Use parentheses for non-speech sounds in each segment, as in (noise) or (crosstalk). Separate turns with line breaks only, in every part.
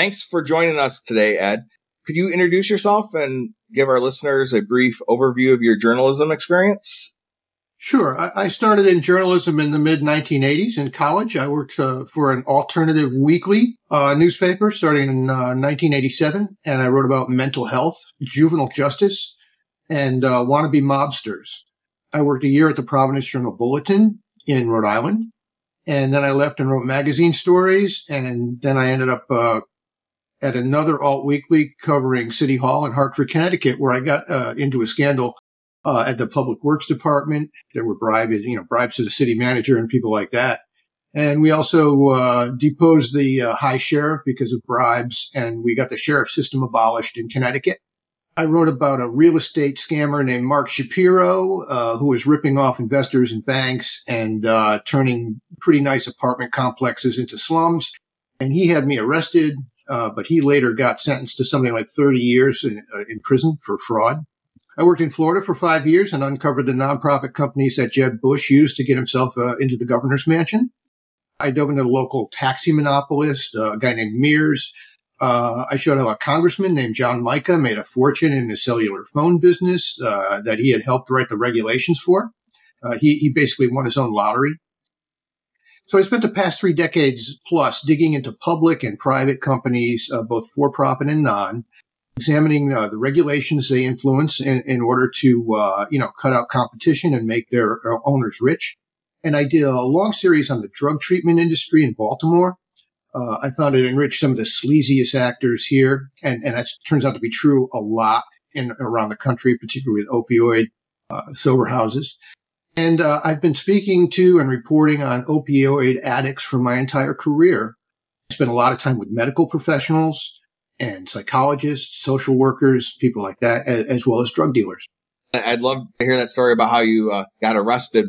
Thanks for joining us today, Ed. Could you introduce yourself and give our listeners a brief overview of your journalism experience?
Sure. I, started in journalism in the mid 1980s in college. I worked uh, for an alternative weekly uh, newspaper starting in uh, 1987, and I wrote about mental health, juvenile justice, and uh, wannabe mobsters. I worked a year at the Providence Journal Bulletin in Rhode Island, and then I left and wrote magazine stories, and then I ended up uh, at another alt weekly covering City Hall in Hartford, Connecticut, where I got uh, into a scandal uh, at the public works department. There were bribes, you know, bribes to the city manager and people like that. And we also uh, deposed the uh, high sheriff because of bribes, and we got the sheriff system abolished in Connecticut. I wrote about a real estate scammer named Mark Shapiro, uh, who was ripping off investors and banks and uh, turning pretty nice apartment complexes into slums. And he had me arrested, uh, but he later got sentenced to something like 30 years in, in prison for fraud. I worked in Florida for five years and uncovered the nonprofit companies that Jeb Bush used to get himself uh, into the governor's mansion. I dove into the local taxi monopolist, uh, a guy named Mears. Uh, I showed how a congressman named John Mica made a fortune in the cellular phone business uh, that he had helped write the regulations for. Uh, he, he basically won his own lottery. So I spent the past three decades plus digging into public and private companies, uh, both for profit and non, examining uh, the regulations they influence in, in order to, uh, you know, cut out competition and make their uh, owners rich. And I did a long series on the drug treatment industry in Baltimore. Uh, I found it enriched some of the sleaziest actors here, and, and that turns out to be true a lot in around the country, particularly with opioid uh, sober houses. And uh, I've been speaking to and reporting on opioid addicts for my entire career. I spent a lot of time with medical professionals, and psychologists, social workers, people like that, as, well as drug dealers.
I'd love to hear that story about how you uh, got arrested.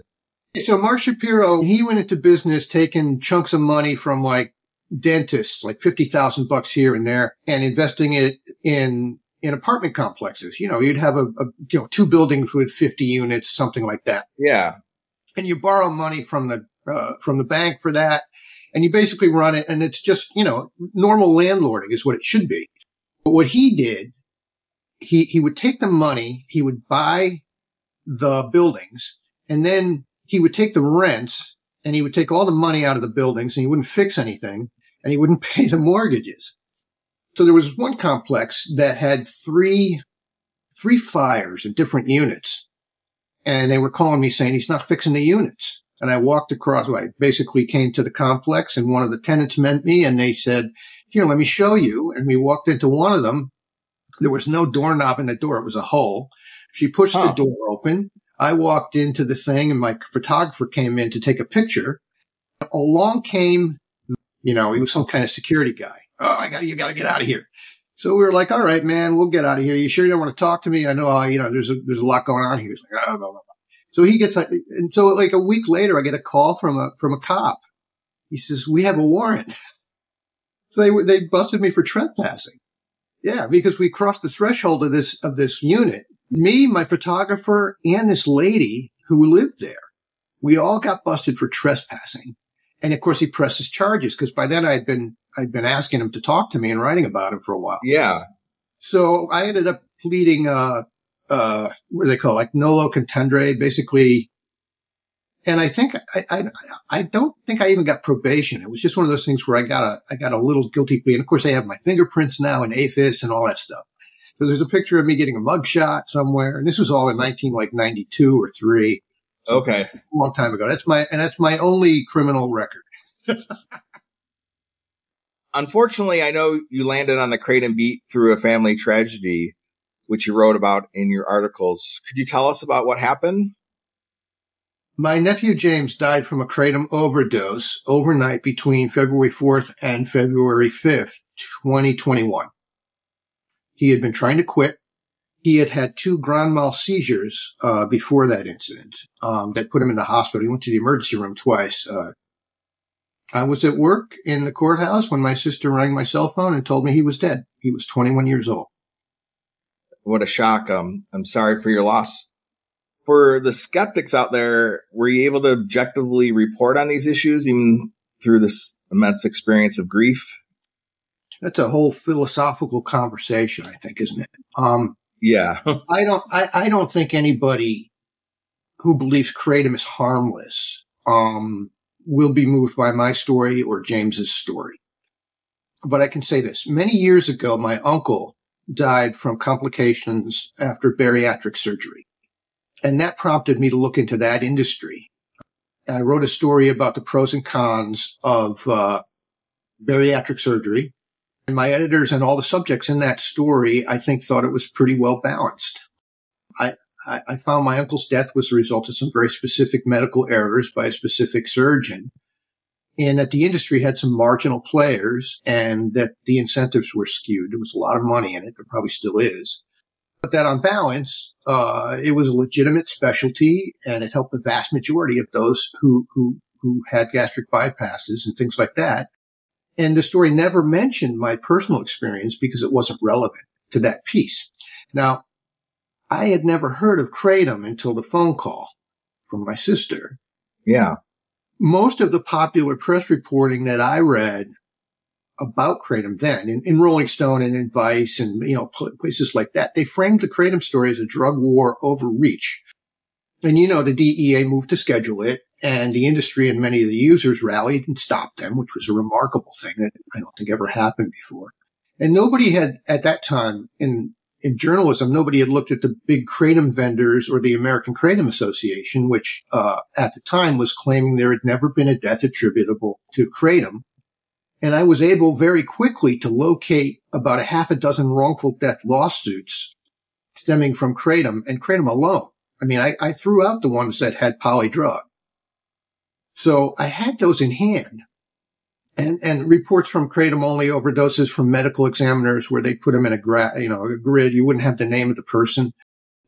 So Mark Shapiro, he went into business taking chunks of money from like dentists, like 50,000 bucks here and there and investing it in, in apartment complexes. You know, you'd have a, a, you know, two buildings with 50 units, something like that.
Yeah.
And you borrow money from the, uh, from the bank for that and you basically run it and it's just, you know, normal landlording is what it should be. But what he did, he, he would take the money, he would buy the buildings and then he would take the rents and he would take all the money out of the buildings and he wouldn't fix anything and he wouldn't (laughs) pay the mortgages. So there was one complex that had three, three fires in different units. And they were calling me saying he's not fixing the units. And I walked across, I basically came to the complex and one of the tenants met me and they said, here, let me show you. And we walked into one of them. There was no doorknob in the door. It was a hole. She pushed huh. the door open. I walked into the thing and my photographer came in to take a picture. Along came, you know, he was some kind of security guy. Oh, I got, you got to get out of here. So we were like, all right, man, we'll get out of here. You sure you don't want to talk to me? I know, uh, you know, there's a, there's a lot going on here. He's like, no. So he gets, and so like a week later, I get a call from a, from a cop. He says, we have a warrant. (laughs) so they, they busted me for trespassing. Yeah, because we crossed the threshold of this, of this unit. Me, my photographer, and this lady who lived there. We all got busted for trespassing. And of course he presses charges because by then I'd been, I'd been asking him to talk to me and writing about him for a while.
Yeah.
So I ended up pleading, uh, uh, what do they call it? like nolo contendere, basically. And I think I, I, I don't think I even got probation. It was just one of those things where I got a, I got a little guilty plea. And of course I have my fingerprints now and AFIS and all that stuff. So there's a picture of me getting a mugshot somewhere. And this was all in 19, like 92 or three.
So okay.
A long time ago. That's my, and that's my only criminal record. (laughs)
Unfortunately, I know you landed on the Kratom beat through a family tragedy which you wrote about in your articles. Could you tell us about what happened?
My nephew James died from a kratom overdose overnight between February 4th and February 5th, 2021. He had been trying to quit. He had had two grand mal seizures uh, before that incident um, that put him in the hospital. He went to the emergency room twice. Uh, I was at work in the courthouse when my sister rang my cell phone and told me he was dead. He was 21 years old
what a shock. Um, I'm sorry for your loss. For the skeptics out there, were you able to objectively report on these issues even through this immense experience of grief?
that's a whole philosophical conversation, I think, isn't it? Um,
yeah. (laughs)
I don't, I, I don't think anybody who believes kratom is harmless, um, will be moved by my story or James's story. But I can say this. Many years ago, my uncle died from complications after bariatric surgery. And that prompted me to look into that industry. I wrote a story about the pros and cons of uh, bariatric surgery. And my editors and all the subjects in that story, I think, thought it was pretty well balanced. I, I, found my uncle's death was a result of some very specific medical errors by a specific surgeon. And that the industry had some marginal players and that the incentives were skewed. There was a lot of money in it. There probably still is. But that on balance, uh, it was a legitimate specialty and it helped the vast majority of those who, who, who had gastric bypasses and things like that. And the story never mentioned my personal experience because it wasn't relevant to that piece. Now, I had never heard of Kratom until the phone call from my sister.
Yeah.
Most of the popular press reporting that I read about Kratom then in, in Rolling Stone and in Vice and, you know, places like that, they framed the Kratom story as a drug war overreach. And, you know, the DEA moved to schedule it and the industry and many of the users rallied and stopped them, which was a remarkable thing that I don't think ever happened before. And nobody had at that time in in journalism, nobody had looked at the big kratom vendors or the American Kratom Association, which uh, at the time was claiming there had never been a death attributable to kratom. And I was able very quickly to locate about a half a dozen wrongful death lawsuits stemming from kratom and kratom alone. I mean, I, I threw out the ones that had polydrug. So I had those in hand and, and reports from kratom only overdoses from medical examiners where they put them in a gra- you know, a grid. You wouldn't have the name of the person.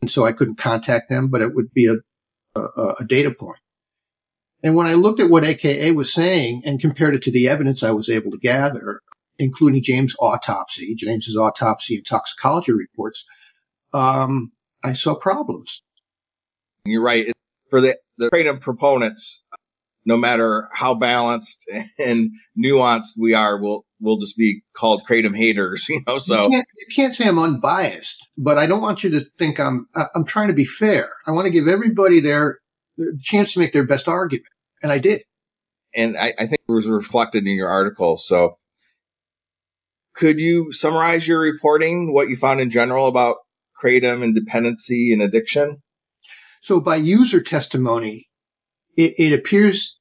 And so I couldn't contact them, but it would be a, a, a data point. And when I looked at what AKA was saying and compared it to the evidence I was able to gather, including James' autopsy, James's autopsy and toxicology reports, um, I saw problems.
You're right. For the, the kratom proponents, no matter how balanced (laughs) and nuanced we are, we'll we'll just be called kratom haters, (laughs) you know. So
you can't, you can't, say I'm unbiased, but I don't want you to think I'm I'm trying to be fair. I want to give everybody their chance to make their best argument, and I did.
And I, I think it was reflected in your article. So, could you summarize your reporting, what you found in general about kratom and dependency and addiction?
So, by user testimony, it, it appears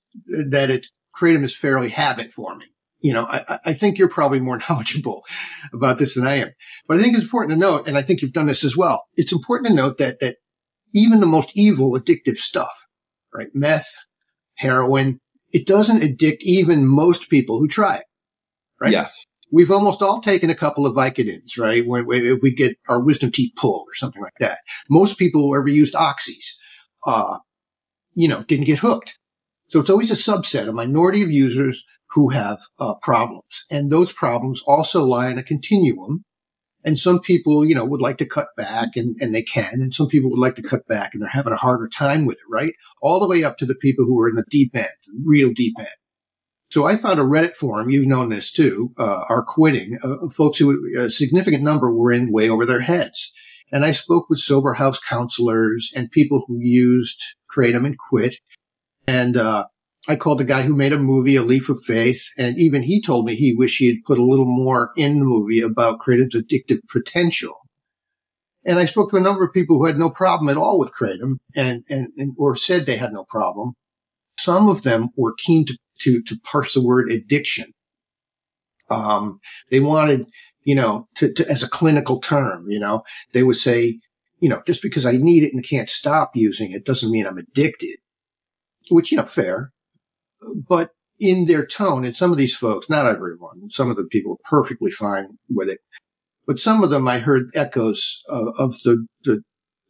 that it kratom is fairly habit forming. You know, I, I, think you're probably more (laughs) knowledgeable about this than I am, but I think it's important to note, and I think you've done this as well. It's important to note that, that even the most evil addictive stuff, right? Meth, heroin, it doesn't addict even most people who try it, right?
Yes.
We've almost all taken a couple of Vicodins, right? When, if we get our wisdom teeth pulled or something like that. Most people who ever used oxys, uh, you know, didn't get hooked. So it's always a subset, a minority of users who have uh, problems. And those problems also lie in a continuum. And some people, you know, would like to cut back and, and they can. And some people would like to cut back and they're having a harder time with it, right? All the way up to the people who are in the deep end, real deep end. So I found a Reddit forum, you've known this too, uh, are quitting, uh, folks who a significant number were in way over their heads. And I spoke with sober house counselors and people who used Kratom and quit. And, uh, I called the guy who made a movie, A Leaf of Faith, and even he told me he wished he had put a little more in the movie about Kratom's addictive potential. And I spoke to a number of people who had no problem at all with Kratom and, and, and or said they had no problem. Some of them were keen to, to, to parse the word addiction. Um, they wanted you know, to, to, as a clinical term, you know, they would say, you know, just because I need it and can't stop using it doesn't mean I'm addicted, which, you know, fair. But in their tone, and some of these folks, not everyone, some of the people are perfectly fine with it. But some of them I heard echoes of, of the, the,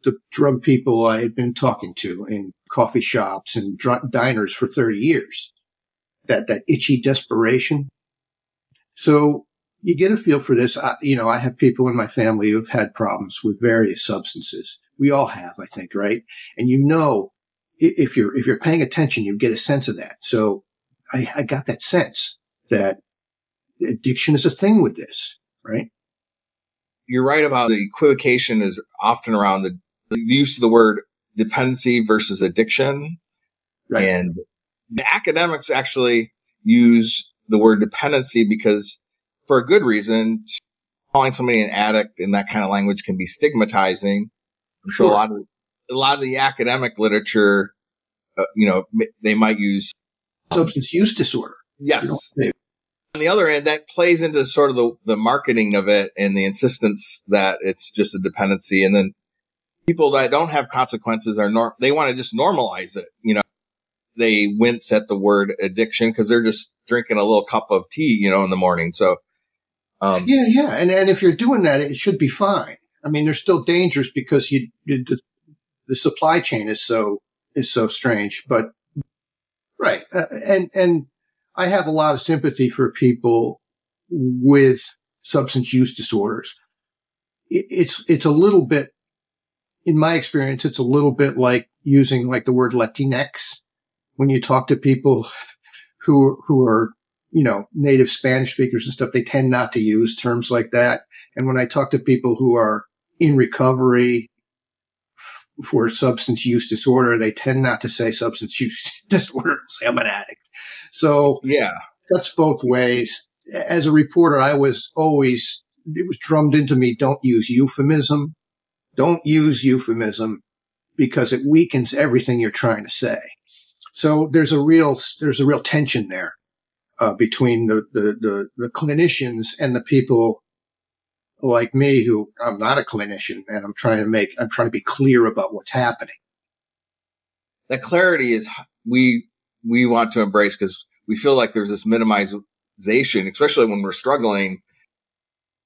the drug people I had been talking to in coffee shops and dr- diners for 30 years. That, that itchy desperation. So you get a feel for this. I, you know, I have people in my family who've had problems with various substances. We all have, I think, right? And you know, if you're, if you're paying attention, you get a sense of that. So I, I got that sense that addiction is a thing with this, right?
You're right about the equivocation is often around the, the use of the word dependency versus addiction. Right. And the academics actually use the word dependency because for a good reason, calling somebody an addict in that kind of language can be stigmatizing. Sure. So a lot of, a lot of the academic literature, uh, you know, they might use
substance use disorder.
Yes. You know, on the other end, that plays into sort of the, the marketing of it and the insistence that it's just a dependency. And then people that don't have consequences are nor- they want to just normalize it. You know, they wince at the word addiction because they're just drinking a little cup of tea, you know, in the morning. So,
um, yeah, yeah. And, and if you're doing that, it should be fine. I mean, they're still dangerous because you, you the, the supply chain is so, is so strange, but right. Uh, and, and I have a lot of sympathy for people with substance use disorders. it's, it's a little bit, in my experience, it's a little bit like using like the word Latinx when you talk to people who, who are, you know, native Spanish speakers and stuff, they tend not to use terms like that. And when I talk to people who are in recovery for substance use disorder, they tend not to say substance (laughs) use disorder. (laughs) Say I'm an addict. So
yeah,
that's both ways. As a reporter, I was always, it was drummed into me. Don't use euphemism. Don't use euphemism because it weakens everything you're trying to say. So there's a real, there's a real tension there, uh, between the, the, the, the clinicians and the people like me who I'm not a clinician and I'm trying to make, I'm trying to be clear about what's happening.
That clarity is we, we want to embrace because we feel like there's this minimization, especially when we're struggling.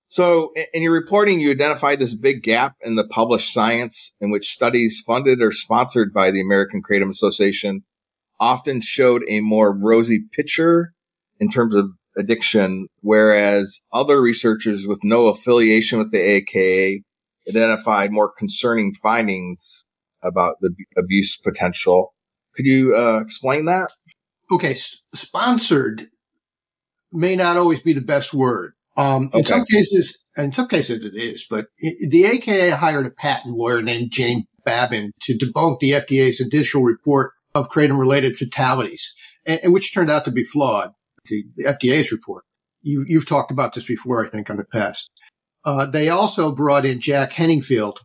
So in your reporting, you identified this big gap in the published science in which studies funded or sponsored by the American Kratom Association often showed a more rosy picture in terms of addiction, whereas other researchers with no affiliation with the AKA identified more concerning findings about the abuse potential. Could you uh, explain that?
Okay, S- sponsored may not always be the best word. Um, in okay. some cases, in some cases it is, but the AKA hired a patent lawyer named Jane Babin to debunk the FDA's initial report of kratom related fatalities, and, and, which turned out to be flawed. The, the FDA's report. You, you've talked about this before, I think, on the past. Uh, they also brought in Jack Henningfield,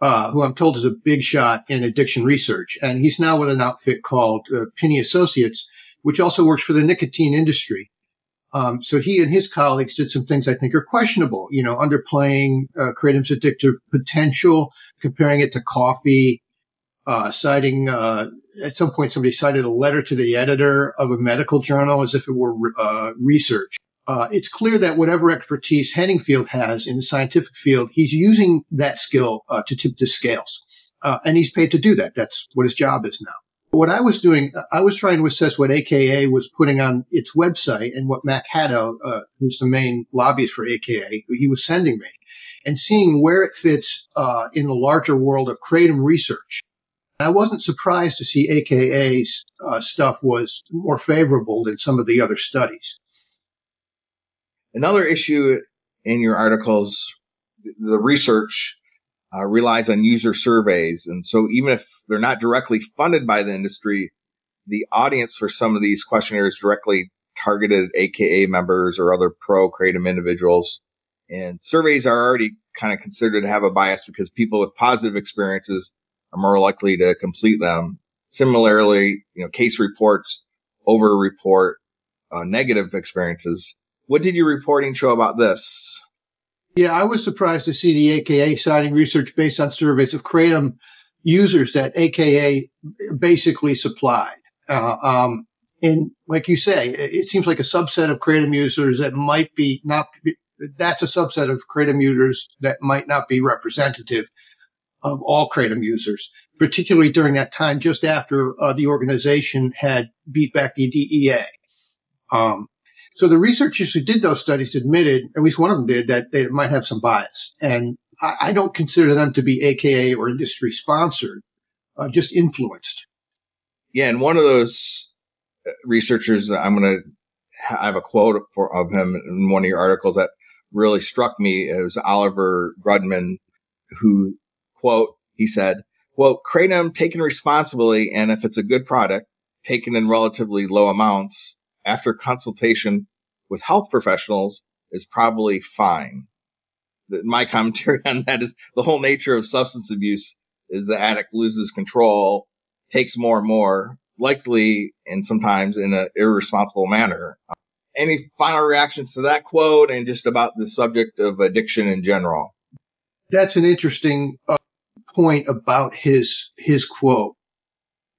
uh, who I'm told is a big shot in addiction research, and he's now with an outfit called uh, Pinney Associates, which also works for the nicotine industry. Um, so he and his colleagues did some things I think are questionable, you know, underplaying uh, kratom's addictive potential, comparing it to coffee, uh, citing uh, at some point somebody cited a letter to the editor of a medical journal as if it were uh, research. Uh, it's clear that whatever expertise Henningfield has in the scientific field, he's using that skill uh, to tip the scales, uh, and he's paid to do that. That's what his job is now. What I was doing, I was trying to assess what AKA was putting on its website and what Mac Haddow, uh, who's the main lobbyist for AKA, he was sending me, and seeing where it fits uh, in the larger world of kratom research. I wasn't surprised to see AKA's uh, stuff was more favorable than some of the other studies.
Another issue in your articles, the research uh, relies on user surveys. And so even if they're not directly funded by the industry, the audience for some of these questionnaires directly targeted AKA members or other pro kratom individuals. And surveys are already kind of considered to have a bias because people with positive experiences are more likely to complete them. Similarly, you know, case reports over report uh, negative experiences. What did your reporting show about this?
Yeah, I was surprised to see the AKA citing research based on surveys of kratom users that AKA basically supplied. Uh, um, and like you say, it seems like a subset of kratom users that might be not, that's a subset of kratom users that might not be representative of all Kratom users, particularly during that time just after uh, the organization had beat back the DEA. Um, so the researchers who did those studies admitted, at least one of them did, that they might have some bias. And I, I don't consider them to be AKA or industry sponsored, uh, just influenced.
Yeah. And one of those uh, researchers I'm going to have a quote for, of him in one of your articles that really struck me. It was Oliver Grundmann who quote, he said, quote, kratom taken responsibly. And if it's a good product taken in relatively low amounts after consultation with health professionals is probably fine. My commentary (laughs) on that is the whole nature of substance abuse is the addict loses control, takes more and more, likely and sometimes in an irresponsible manner. Any final reactions to that quote and just about the subject of addiction in general?
That's an interesting uh, point about his his quote.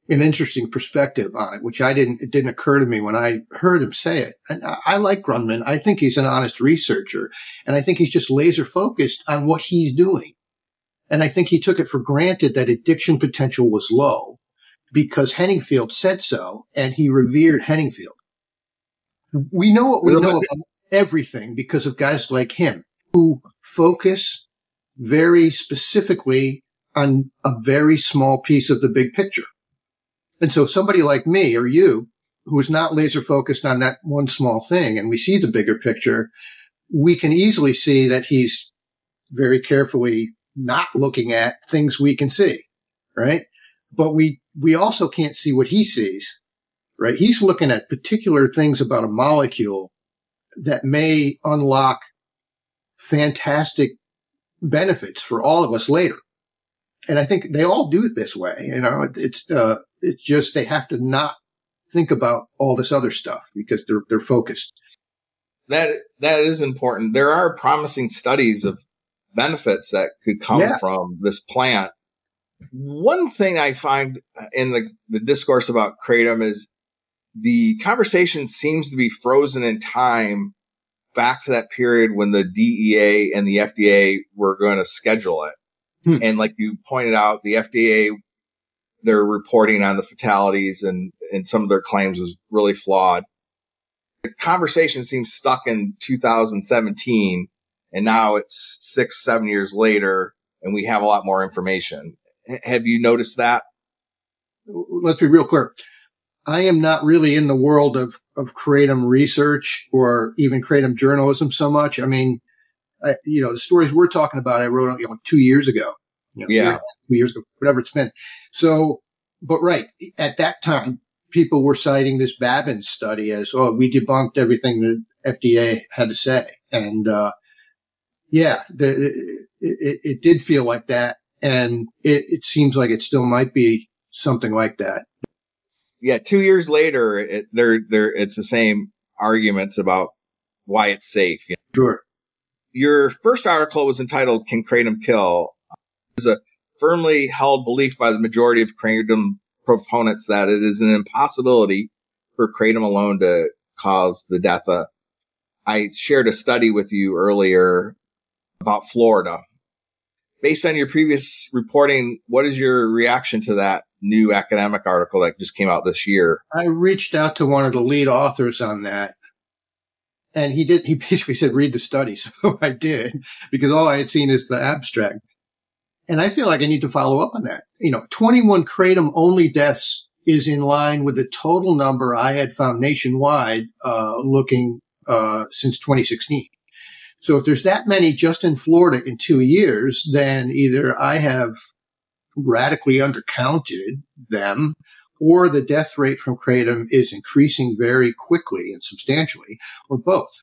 An interesting perspective on it, which I didn't it didn't occur to me when I heard him say it. And I, I like Grundmann. I think he's an honest researcher, and I think he's just laser focused on what he's doing. And I think he took it for granted that addiction potential was low because Henningfield said so and he revered Henningfield. We know what we know about everything because of guys like him who focus very specifically on a very small piece of the big picture. And so somebody like me or you who is not laser focused on that one small thing and we see the bigger picture, we can easily see that he's very carefully not looking at things we can see, right? But we, we also can't see what he sees, right? He's looking at particular things about a molecule that may unlock fantastic benefits for all of us later. And I think they all do it this way. You know, it's, uh, it's just they have to not think about all this other stuff because they're, they're focused.
That, that is important. There are promising studies of benefits that could come yeah. from this plant. One thing I find in the, the discourse about kratom is the conversation seems to be frozen in time back to that period when the DEA and the FDA were going to schedule it. Hmm. And like you pointed out, the FDA, their reporting on the fatalities and, and some of their claims was really flawed. The conversation seems stuck in 2017 and now it's six, seven years later and we have a lot more information. H- have you noticed that?
Let's be real clear. I am not really in the world of, of kratom research or even kratom journalism so much. I mean, I, you know, the stories we're talking about, I wrote you know, two years ago. You know,
yeah.
Two years ago, whatever it's been. So, but right at that time, people were citing this Babin study as, oh, we debunked everything the FDA had to say. And, uh, yeah, the, it, it, it, did feel like that. And it, it seems like it still might be something like that.
Yeah. Two years later, it, they're, they're, it's the same arguments about why it's safe.
You know? Sure.
Your first article was entitled Can Kratom Kill? It's a firmly held belief by the majority of kratom proponents that it is an impossibility for kratom alone to cause the death. Uh, I shared a study with you earlier about Florida. Based on your previous reporting, what is your reaction to that new academic article that just came out this year?
I reached out to one of the lead authors on that. And he did, he basically said, read the study. (laughs) So I did because all I had seen is the abstract. And I feel like I need to follow up on that. You know, 21 kratom only deaths is in line with the total number I had found nationwide, uh, looking, uh, since 2016. So if there's that many just in Florida in two years, then either I have radically undercounted them or the death rate from kratom is increasing very quickly and substantially or both.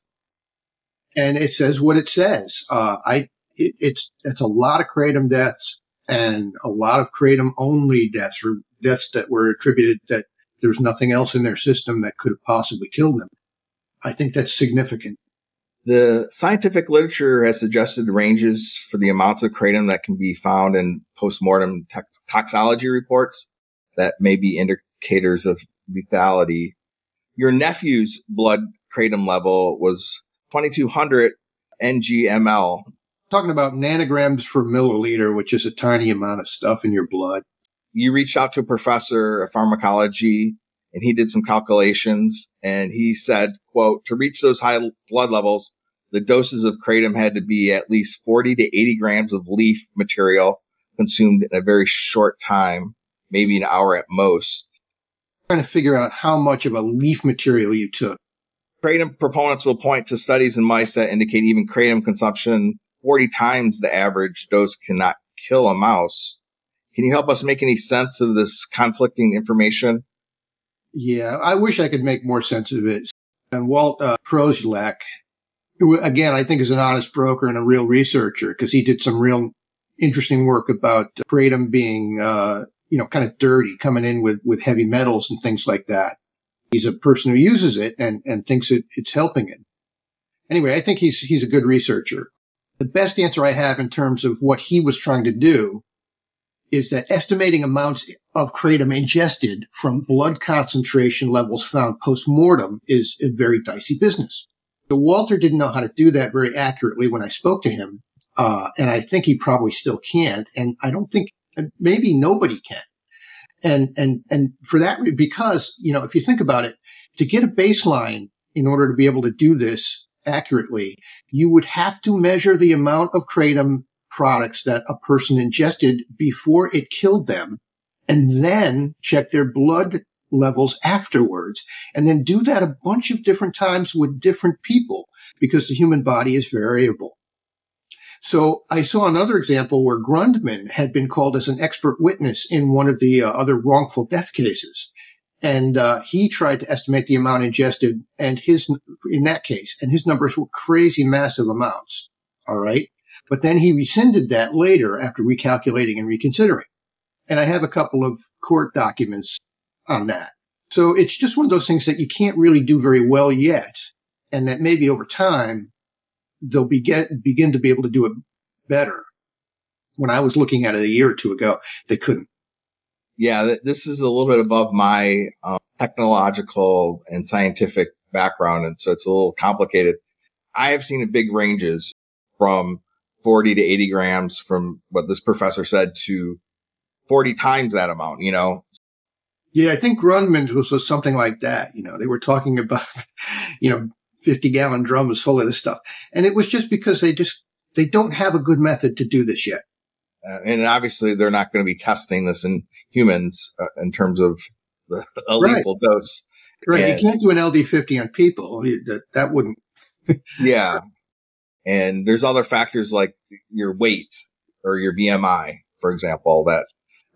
And it says what it says. Uh, I, it, it's, it's a lot of kratom deaths and a lot of kratom only deaths or deaths that were attributed that there's nothing else in their system that could have possibly killed them. I think that's significant.
The scientific literature has suggested ranges for the amounts of kratom that can be found in postmortem toxology reports that may be indicators of lethality. Your nephew's blood kratom level was 2200 ngml.
Talking about nanograms per milliliter, which is a tiny amount of stuff in your blood.
You reached out to a professor of pharmacology and he did some calculations and he said, quote, to reach those high blood levels, the doses of kratom had to be at least 40 to 80 grams of leaf material consumed in a very short time, maybe an hour at most.
Trying to figure out how much of a leaf material you took.
Kratom proponents will point to studies in mice that indicate even kratom consumption 40 times the average dose cannot kill a mouse. Can you help us make any sense of this conflicting information?
Yeah, I wish I could make more sense of it. And Walt uh, Prozialeck, again, I think is an honest broker and a real researcher because he did some real interesting work about kratom being, uh, you know, kind of dirty, coming in with, with heavy metals and things like that. He's a person who uses it and, and thinks it, it's helping it. Anyway, I think he's, he's a good researcher. The best answer I have in terms of what he was trying to do is that estimating amounts of kratom ingested from blood concentration levels found post-mortem is a very dicey business. So Walter didn't know how to do that very accurately when I spoke to him. Uh, and I think he probably still can't. And I don't think maybe nobody can. And, and, and for that, because, you know, if you think about it, to get a baseline in order to be able to do this accurately, you would have to measure the amount of kratom products that a person ingested before it killed them and then check their blood levels afterwards and then do that a bunch of different times with different people because the human body is variable. So I saw another example where Grundmann had been called as an expert witness in one of the uh, other wrongful death cases. And uh, he tried to estimate the amount ingested and his, in that case, and his numbers were crazy massive amounts. All right. But then he rescinded that later after recalculating and reconsidering. And I have a couple of court documents on that. So it's just one of those things that you can't really do very well yet. And that maybe over time, they'll be get, begin to be able to do it better. When I was looking at it a year or two ago, they couldn't.
Yeah, this is a little bit above my um, technological and scientific background. And so it's a little complicated. I have seen big ranges from 40 to 80 grams from what this professor said to 40 times that amount, you know?
Yeah, I think Grundmann was, was something like that. You know, they were talking about, (laughs) you know, 50 gallon drums full of this stuff. And it was just because they just, they don't have a good method to do this yet.
Uh, and obviously they're not going to be testing this in humans uh, in terms of the, (laughs) a right. lethal dose.
Right. And, you can't do an LD50 on people. That, that wouldn't. (laughs)
yeah. And there's other factors like your weight or your BMI, for example, that.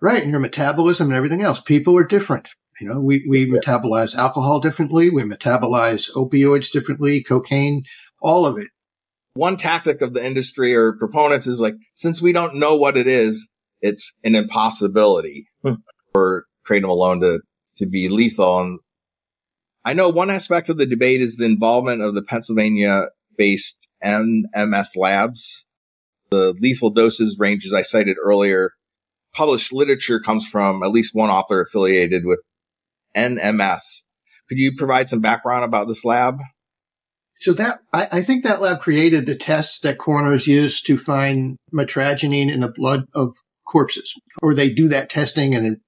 Right. And your metabolism and everything else. People are different. You know, we, we yeah. metabolize alcohol differently. We metabolize opioids differently, cocaine, all of it.
One tactic of the industry or proponents is like, since we don't know what it is, it's an impossibility (laughs) for kratom alone to, to be lethal. And I know one aspect of the debate is the involvement of the Pennsylvania based NMS labs. The lethal doses ranges I cited earlier. Published literature comes from at least one author affiliated with NMS. Could you provide some background about this lab?
So that I, I, think that lab created the tests that coroners use to find mitragynine in the blood of corpses, or they do that testing, and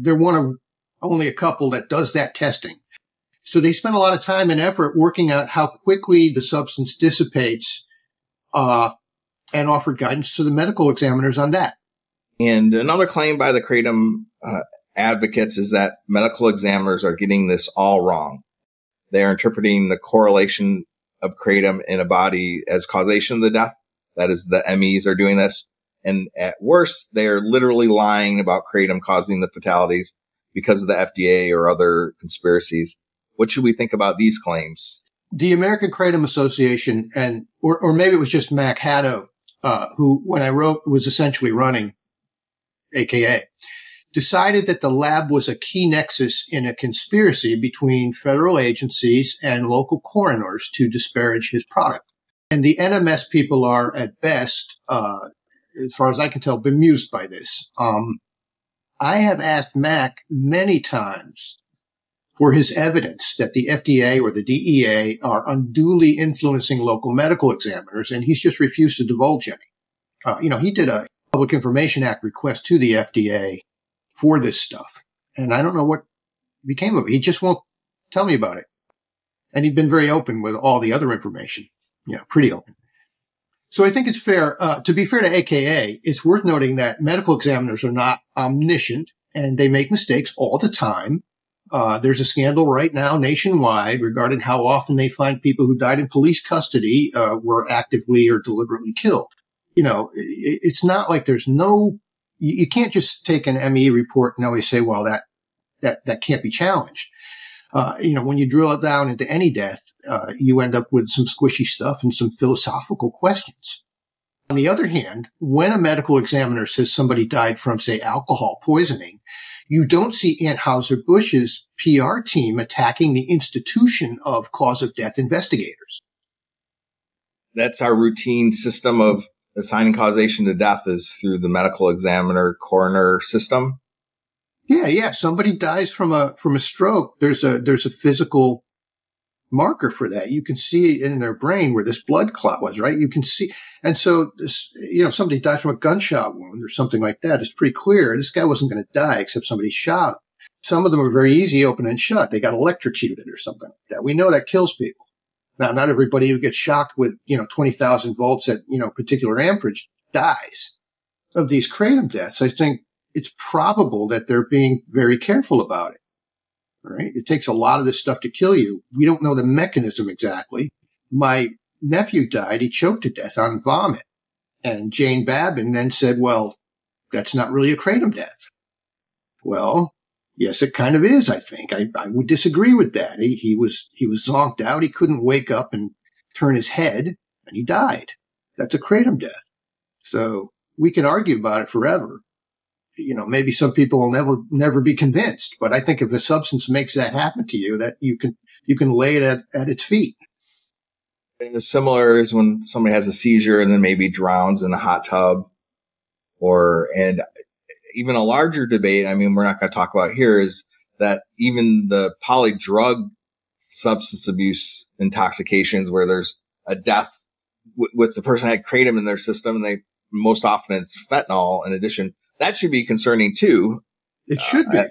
they're one of only a couple that does that testing. So they spend a lot of time and effort working out how quickly the substance dissipates, uh, and offered guidance to the medical examiners on that.
And another claim by the kratom uh, advocates is that medical examiners are getting this all wrong. They are interpreting the correlation of kratom in a body as causation of the death. That is, the MEs are doing this. And at worst, they are literally lying about kratom causing the fatalities because of the FDA or other conspiracies. What should we think about these claims?
The American Kratom Association and, or, or maybe it was just Mac Haddow, uh, who, when I wrote, was essentially running AKA decided that the lab was a key nexus in a conspiracy between federal agencies and local coroners to disparage his product. And the NMS people are at best, uh, as far as I can tell, bemused by this. Um, I have asked Mac many times for his evidence that the FDA or the DEA are unduly influencing local medical examiners, and he's just refused to divulge any. Uh, you know, he did a Public Information Act request to the FDA for this stuff. And I don't know what became of it. He just won't tell me about it. And he'd been very open with all the other information, you know, pretty open. So I think it's fair, uh, to be fair to AKA, it's worth noting that medical examiners are not omniscient and they make mistakes all the time. Uh, there's a scandal right now nationwide regarding how often they find people who died in police custody uh, were actively or deliberately killed. You know, it, it's not like there's no. You, you, can't just take an ME report and always say, "Well, that that that can't be challenged." Uh, you know, when you drill it down into any death, uh, you end up with some squishy stuff and some philosophical questions. On the other hand, when a medical examiner says somebody died from, say, alcohol poisoning, you don't see Anheuser-Busch's PR team attacking the institution of cause of death investigators.
That's our routine system of assigning causation to death is through the medical examiner coroner system.
Yeah, yeah. Somebody dies from a from a stroke. There's a there's a physical marker for that. You can see in their brain where this blood clot was, right? You can see. And so, this, you know, somebody dies from a gunshot wound or something like that. It's pretty clear. This guy wasn't going to die except somebody shot him. Some of them are very easy, open and shut. They got electrocuted or something like that. We know that kills people. Now, not everybody who gets shocked with, you know, 20,000 volts at, you know, particular amperage dies of these kratom deaths. I think it's probable that they're being very careful about it right? It takes a lot of this stuff to kill you. We don't know the mechanism exactly. My nephew died. He choked to death on vomit. And Jane Babin then said, well, that's not really a kratom death. Well, yes, it kind of is, I think. I, I would disagree with that. He, he was, he was zonked out. He couldn't wake up and turn his head and he died. That's a kratom death. So we can argue about it forever you know, maybe some people will never, never be convinced, but I think if a substance makes that happen to you, that you can, you can lay it at, at its feet.
Similar is when somebody has a seizure and then maybe drowns in a hot tub or, and even a larger debate. I mean, we're not going to talk about here is that even the poly drug substance abuse intoxications where there's a death w- with the person had kratom in their system and they most often it's fentanyl in addition that should be concerning too.
It should be. Uh,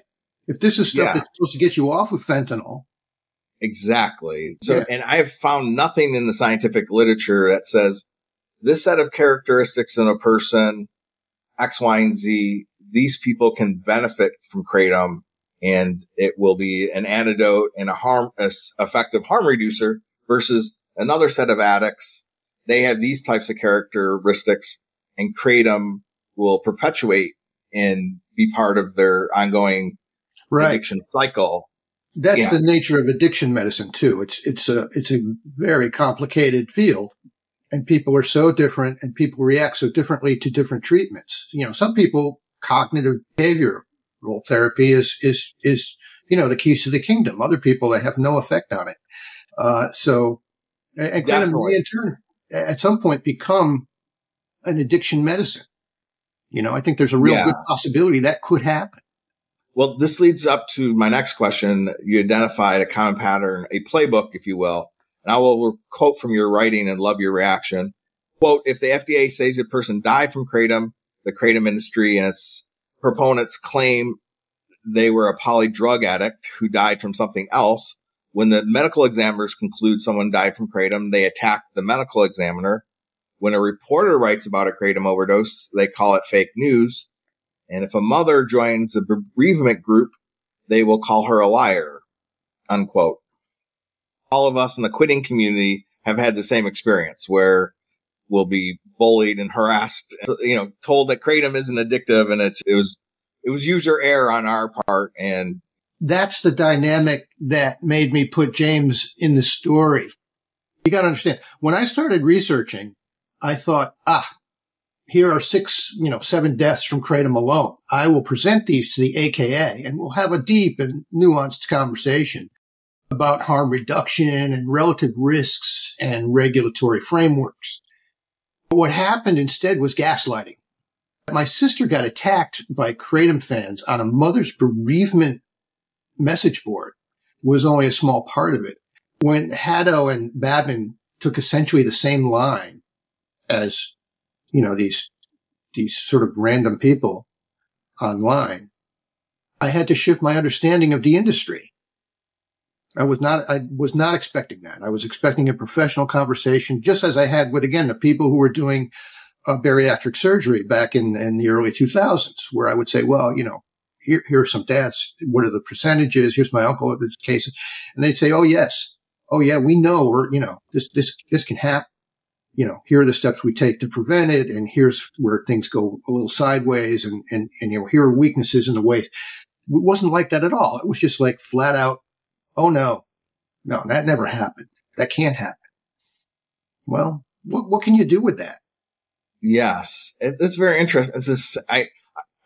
if this is stuff yeah. that's supposed to get you off of fentanyl.
Exactly. So, yeah. and I have found nothing in the scientific literature that says this set of characteristics in a person, X, Y, and Z, these people can benefit from kratom and it will be an antidote and a harm, a effective harm reducer versus another set of addicts. They have these types of characteristics and kratom will perpetuate and be part of their ongoing right. addiction cycle.
That's yeah. the nature of addiction medicine too. It's it's a it's a very complicated field, and people are so different, and people react so differently to different treatments. You know, some people cognitive behavioral therapy is is is you know the keys to the kingdom. Other people they have no effect on it. Uh, so and kind of in turn at some point become an addiction medicine. You know, I think there's a real yeah. good possibility that could happen.
Well, this leads up to my next question. You identified a common pattern, a playbook, if you will. And I will quote from your writing and love your reaction. Quote, if the FDA says a person died from kratom, the kratom industry and its proponents claim they were a poly drug addict who died from something else. When the medical examiners conclude someone died from kratom, they attack the medical examiner. When a reporter writes about a kratom overdose, they call it fake news. And if a mother joins a bereavement group, they will call her a liar. Unquote. All of us in the quitting community have had the same experience where we'll be bullied and harassed, you know, told that kratom isn't addictive and it, it was, it was user error on our part. And
that's the dynamic that made me put James in the story. You got to understand when I started researching, I thought, ah, here are six, you know, seven deaths from kratom alone. I will present these to the AKA and we'll have a deep and nuanced conversation about harm reduction and relative risks and regulatory frameworks. But what happened instead was gaslighting. My sister got attacked by kratom fans on a mother's bereavement message board was only a small part of it. When Haddow and Babin took essentially the same line as, you know, these, these sort of random people online, I had to shift my understanding of the industry. I was not, I was not expecting that. I was expecting a professional conversation, just as I had with, again, the people who were doing uh, bariatric surgery back in, in the early 2000s, where I would say, well, you know, here, here are some deaths. What are the percentages? Here's my uncle in this case. And they'd say, Oh, yes. Oh, yeah, we know, or, you know, this, this, this can happen. You know, here are the steps we take to prevent it. And here's where things go a little sideways. And, and, and, you know, here are weaknesses in the way. It wasn't like that at all. It was just like flat out. Oh, no, no, that never happened. That can't happen. Well, what, what can you do with that?
Yes, it, it's very interesting. It's this, I,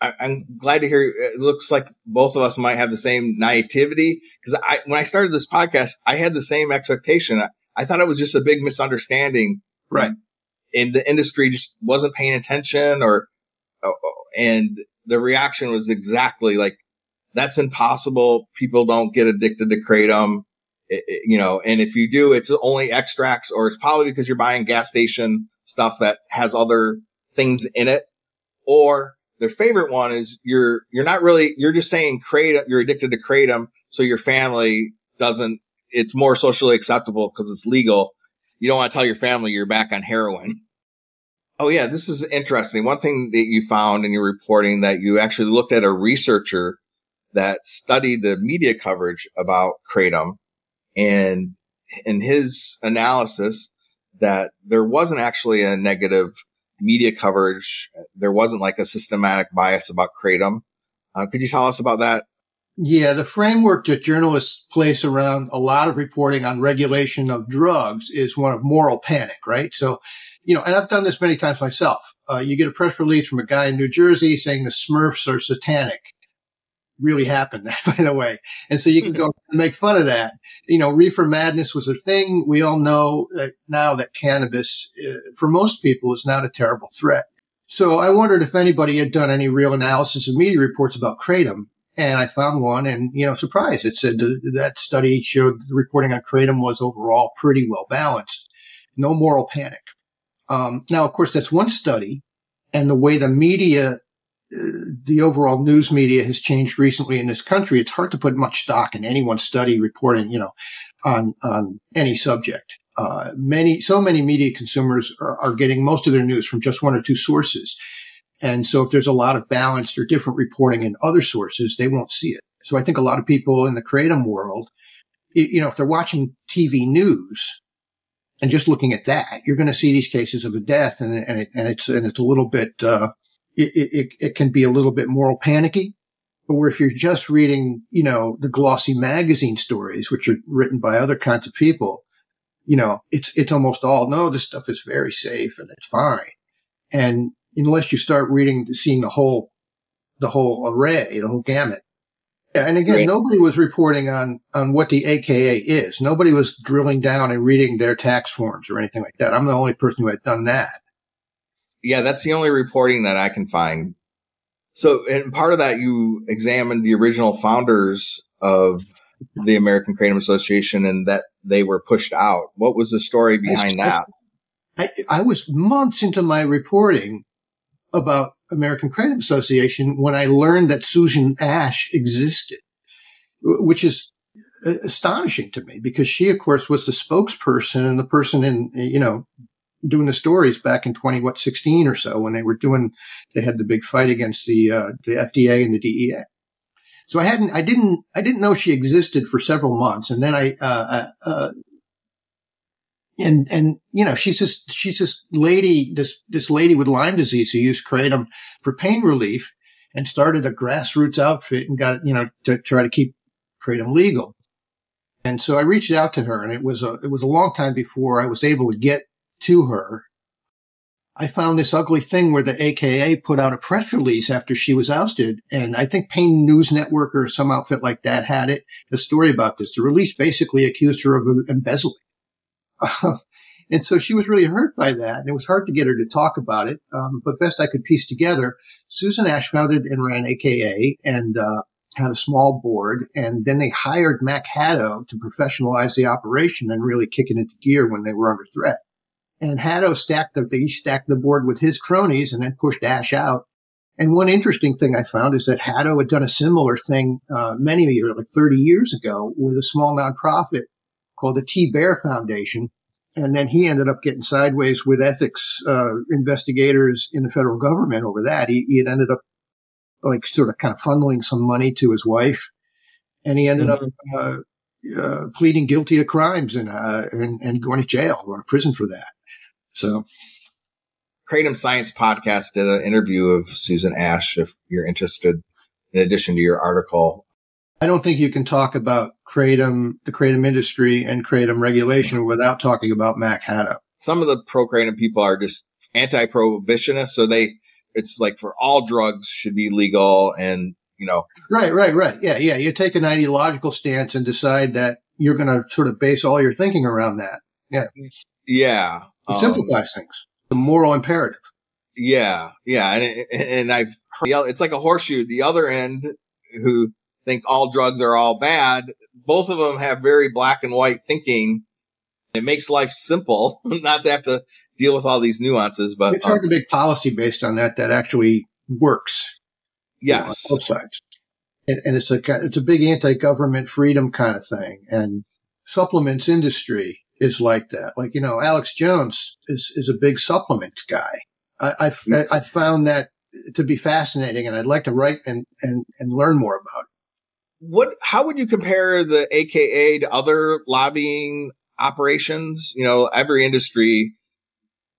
I, am glad to hear. It looks like both of us might have the same naivety because I, when I started this podcast, I had the same expectation. I, I thought it was just a big misunderstanding,
right?
And the industry just wasn't paying attention, or oh, oh, and the reaction was exactly like, "That's impossible. People don't get addicted to kratom." It, it, you know, and if you do, it's only extracts, or it's probably because you're buying gas station stuff that has other things in it, or their favorite one is you're you're not really you're just saying kratom you're addicted to kratom so your family doesn't it's more socially acceptable because it's legal you don't want to tell your family you're back on heroin oh yeah this is interesting one thing that you found in your reporting that you actually looked at a researcher that studied the media coverage about kratom and in his analysis that there wasn't actually a negative media coverage. There wasn't like a systematic bias about Kratom. Uh, could you tell us about that?
Yeah, the framework that journalists place around a lot of reporting on regulation of drugs is one of moral panic, right? So, you know, and I've done this many times myself. Uh, you get a press release from a guy in New Jersey saying the Smurfs are satanic really happened, that (laughs) by the way. And so you can go make fun of that. You know, reefer madness was a thing. We all know that now that cannabis, uh, for most people, is not a terrible threat. So I wondered if anybody had done any real analysis of media reports about kratom. And I found one and, you know, surprise. It said that study showed the reporting on kratom was overall pretty well balanced. No moral panic. Um, now, of course, that's one study and the way the media the overall news media has changed recently in this country. It's hard to put much stock in any one study reporting, you know, on, on any subject. Uh, many, so many media consumers are, are, getting most of their news from just one or two sources. And so if there's a lot of balanced or different reporting in other sources, they won't see it. So I think a lot of people in the kratom world, you know, if they're watching TV news and just looking at that, you're going to see these cases of a death and, and, it, and it's, and it's a little bit, uh, it, it, it can be a little bit moral panicky. But where if you're just reading, you know, the glossy magazine stories, which are written by other kinds of people, you know, it's, it's almost all, no, this stuff is very safe and it's fine. And unless you start reading, seeing the whole, the whole array, the whole gamut. Yeah, and again, right. nobody was reporting on, on what the AKA is. Nobody was drilling down and reading their tax forms or anything like that. I'm the only person who had done that
yeah, that's the only reporting that I can find. So, and part of that, you examined the original founders of the American Kratom Association and that they were pushed out. What was the story behind that?
I, I was months into my reporting about American Kratom Association when I learned that Susan Ash existed, which is uh, astonishing to me because she, of course, was the spokesperson and the person in, you know, doing the stories back in 20, what, 16 or so when they were doing, they had the big fight against the, uh, the FDA and the DEA. So I hadn't, I didn't, I didn't know she existed for several months. And then I, uh, uh, uh, and, and, you know, she's this, she's this lady, this, this lady with Lyme disease who used kratom for pain relief and started a grassroots outfit and got, you know, to try to keep kratom legal. And so I reached out to her and it was a, it was a long time before I was able to get to her. I found this ugly thing where the AKA put out a press release after she was ousted. And I think Pain News Network or some outfit like that had it, a story about this. The release basically accused her of embezzling. (laughs) and so she was really hurt by that. And it was hard to get her to talk about it. Um, but best I could piece together, Susan Ash founded and ran AKA and, uh, had a small board and then they hired Mac Haddow to professionalize the operation and really kick it into gear when they were under threat. And Haddow stacked the, he stacked the board with his cronies and then pushed Ash out. And one interesting thing I found is that Haddow had done a similar thing, uh, many years, like 30 years ago with a small nonprofit called the T Bear Foundation. And then he ended up getting sideways with ethics, uh, investigators in the federal government over that. He, he had ended up like sort of kind of funneling some money to his wife, and he ended mm-hmm. up uh, uh, pleading guilty of crimes and, uh, and and going to jail, going to prison for that. So,
Kratom Science Podcast did an interview of Susan Ash. If you're interested, in addition to your article,
I don't think you can talk about kratom, the kratom industry, and kratom regulation without talking about Mac Haddow.
Some of the pro kratom people are just anti-prohibitionists, so they it's like for all drugs should be legal and you know.
Right, right, right. Yeah, yeah. You take an ideological stance and decide that you're going to sort of base all your thinking around that. Yeah.
Yeah.
It um, simplifies things. The moral imperative.
Yeah. Yeah. And, and I've heard it's like a horseshoe. The other end who think all drugs are all bad. Both of them have very black and white thinking. It makes life simple (laughs) not to have to deal with all these nuances, but
it's hard um, to make policy based on that that actually works.
Yes,
you know, both sides, and, and, it's a it's a big anti-government freedom kind of thing, and supplements industry is like that. Like you know, Alex Jones is is a big supplement guy. I I've, mm-hmm. I found that to be fascinating, and I'd like to write and and and learn more about. It.
What? How would you compare the AKA to other lobbying operations? You know, every industry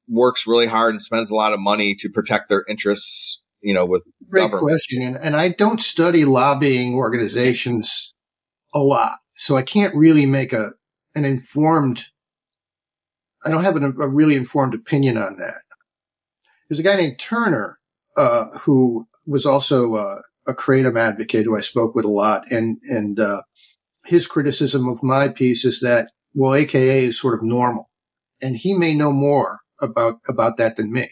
works really hard and spends a lot of money to protect their interests, you know, with
Great government. question. And, and I don't study lobbying organizations a lot. So I can't really make a, an informed, I don't have an, a really informed opinion on that. There's a guy named Turner, uh, who was also, uh, a kratom advocate who I spoke with a lot. And, and, uh, his criticism of my piece is that, well, AKA is sort of normal and he may know more about about that than me.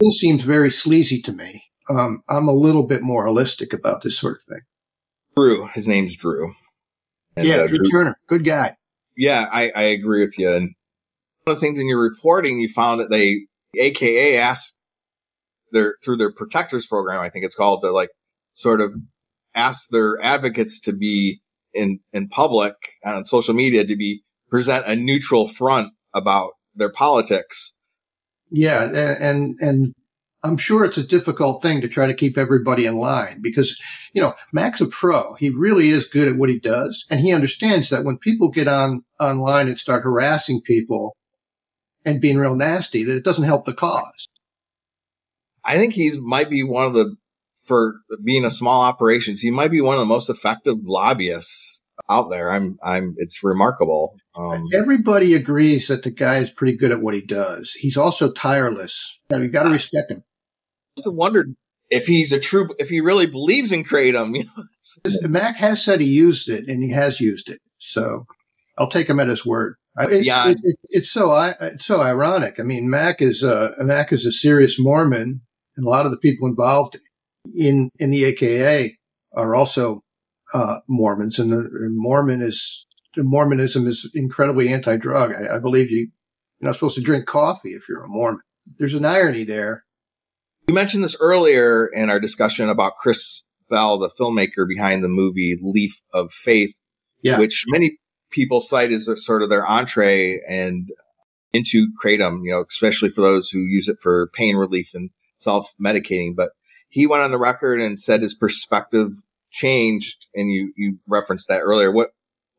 It seems very sleazy to me. Um, I'm a little bit more holistic about this sort of thing.
Drew, his name's Drew.
And, yeah, uh, Drew, Drew, Turner, good guy.
Yeah, I, I agree with you. And one of the things in your reporting, you found that they, AKA asked their, through their protectors program, I think it's called, to like sort of ask their advocates to be in, in public and on social media to be present a neutral front about their politics.
Yeah, and and I'm sure it's a difficult thing to try to keep everybody in line because, you know, Mac's a pro. He really is good at what he does. And he understands that when people get on online and start harassing people and being real nasty, that it doesn't help the cause.
I think he's might be one of the, for being a small operations, he might be one of the most effective lobbyists out there. I'm, I'm, it's remarkable.
Um, Everybody agrees that the guy is pretty good at what he does. He's also tireless. Now, you got to respect him.
I also wondered if he's a true, if he really believes in kratom. (laughs) You
know, Mac has said he used it, and he has used it. So I'll take him at his word. It, yeah, it, it, it's so it's so ironic. I mean, Mac is a Mac is a serious Mormon, and a lot of the people involved in in the AKA are also uh, Mormons, and, the, and Mormon is Mormonism is incredibly anti-drug. I, I believe you, you're not supposed to drink coffee if you're a Mormon. There's an irony there.
You mentioned this earlier in our discussion about Chris Bell, the filmmaker behind the movie Leaf of Faith, yeah. which many people cite as a, sort of their entree and into kratom, you know, especially for those who use it for pain relief and self medicating. But he went on the record and said his perspective changed, and you you referenced that earlier. What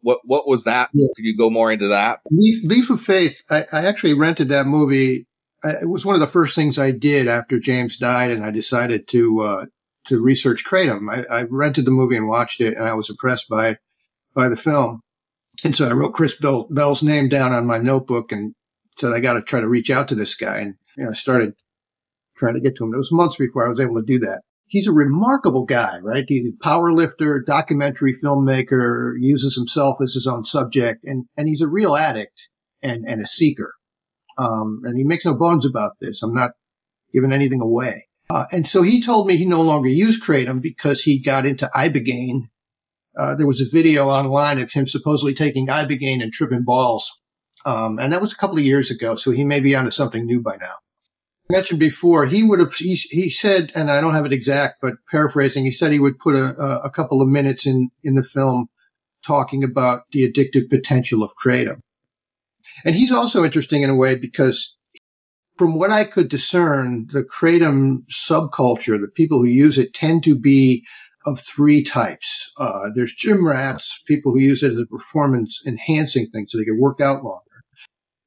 what what was that? Yeah. Could you go more into that?
Leaf, Leaf of Faith. I, I, actually rented that movie. It was one of the first things I did after James died, and I decided to uh, to research kratom. I, I, rented the movie and watched it, and I was impressed by by the film. And so I wrote Chris Bell, Bell's name down on my notebook and said I got to try to reach out to this guy. And you know, I started trying to get to him. It was months before I was able to do that he's a remarkable guy, right? He's a power lifter, documentary filmmaker, uses himself as his own subject, and, and he's a real addict and, and a seeker. Um, and he makes no bones about this. I'm not giving anything away. Uh, and so he told me he no longer used Kratom because he got into Ibogaine. Uh, there was a video online of him supposedly taking Ibogaine and tripping balls. Um, and that was a couple of years ago. So he may be onto something new by now I mentioned before, he would have, he, he said, and I don't have it exact, but paraphrasing, he said he would put a, a couple of minutes in, in the film talking about the addictive potential of kratom. And he's also interesting in a way because from what I could discern, the kratom subculture, the people who use it tend to be of three types. Uh, there's gym rats, people who use it as a performance enhancing thing so they can work out longer.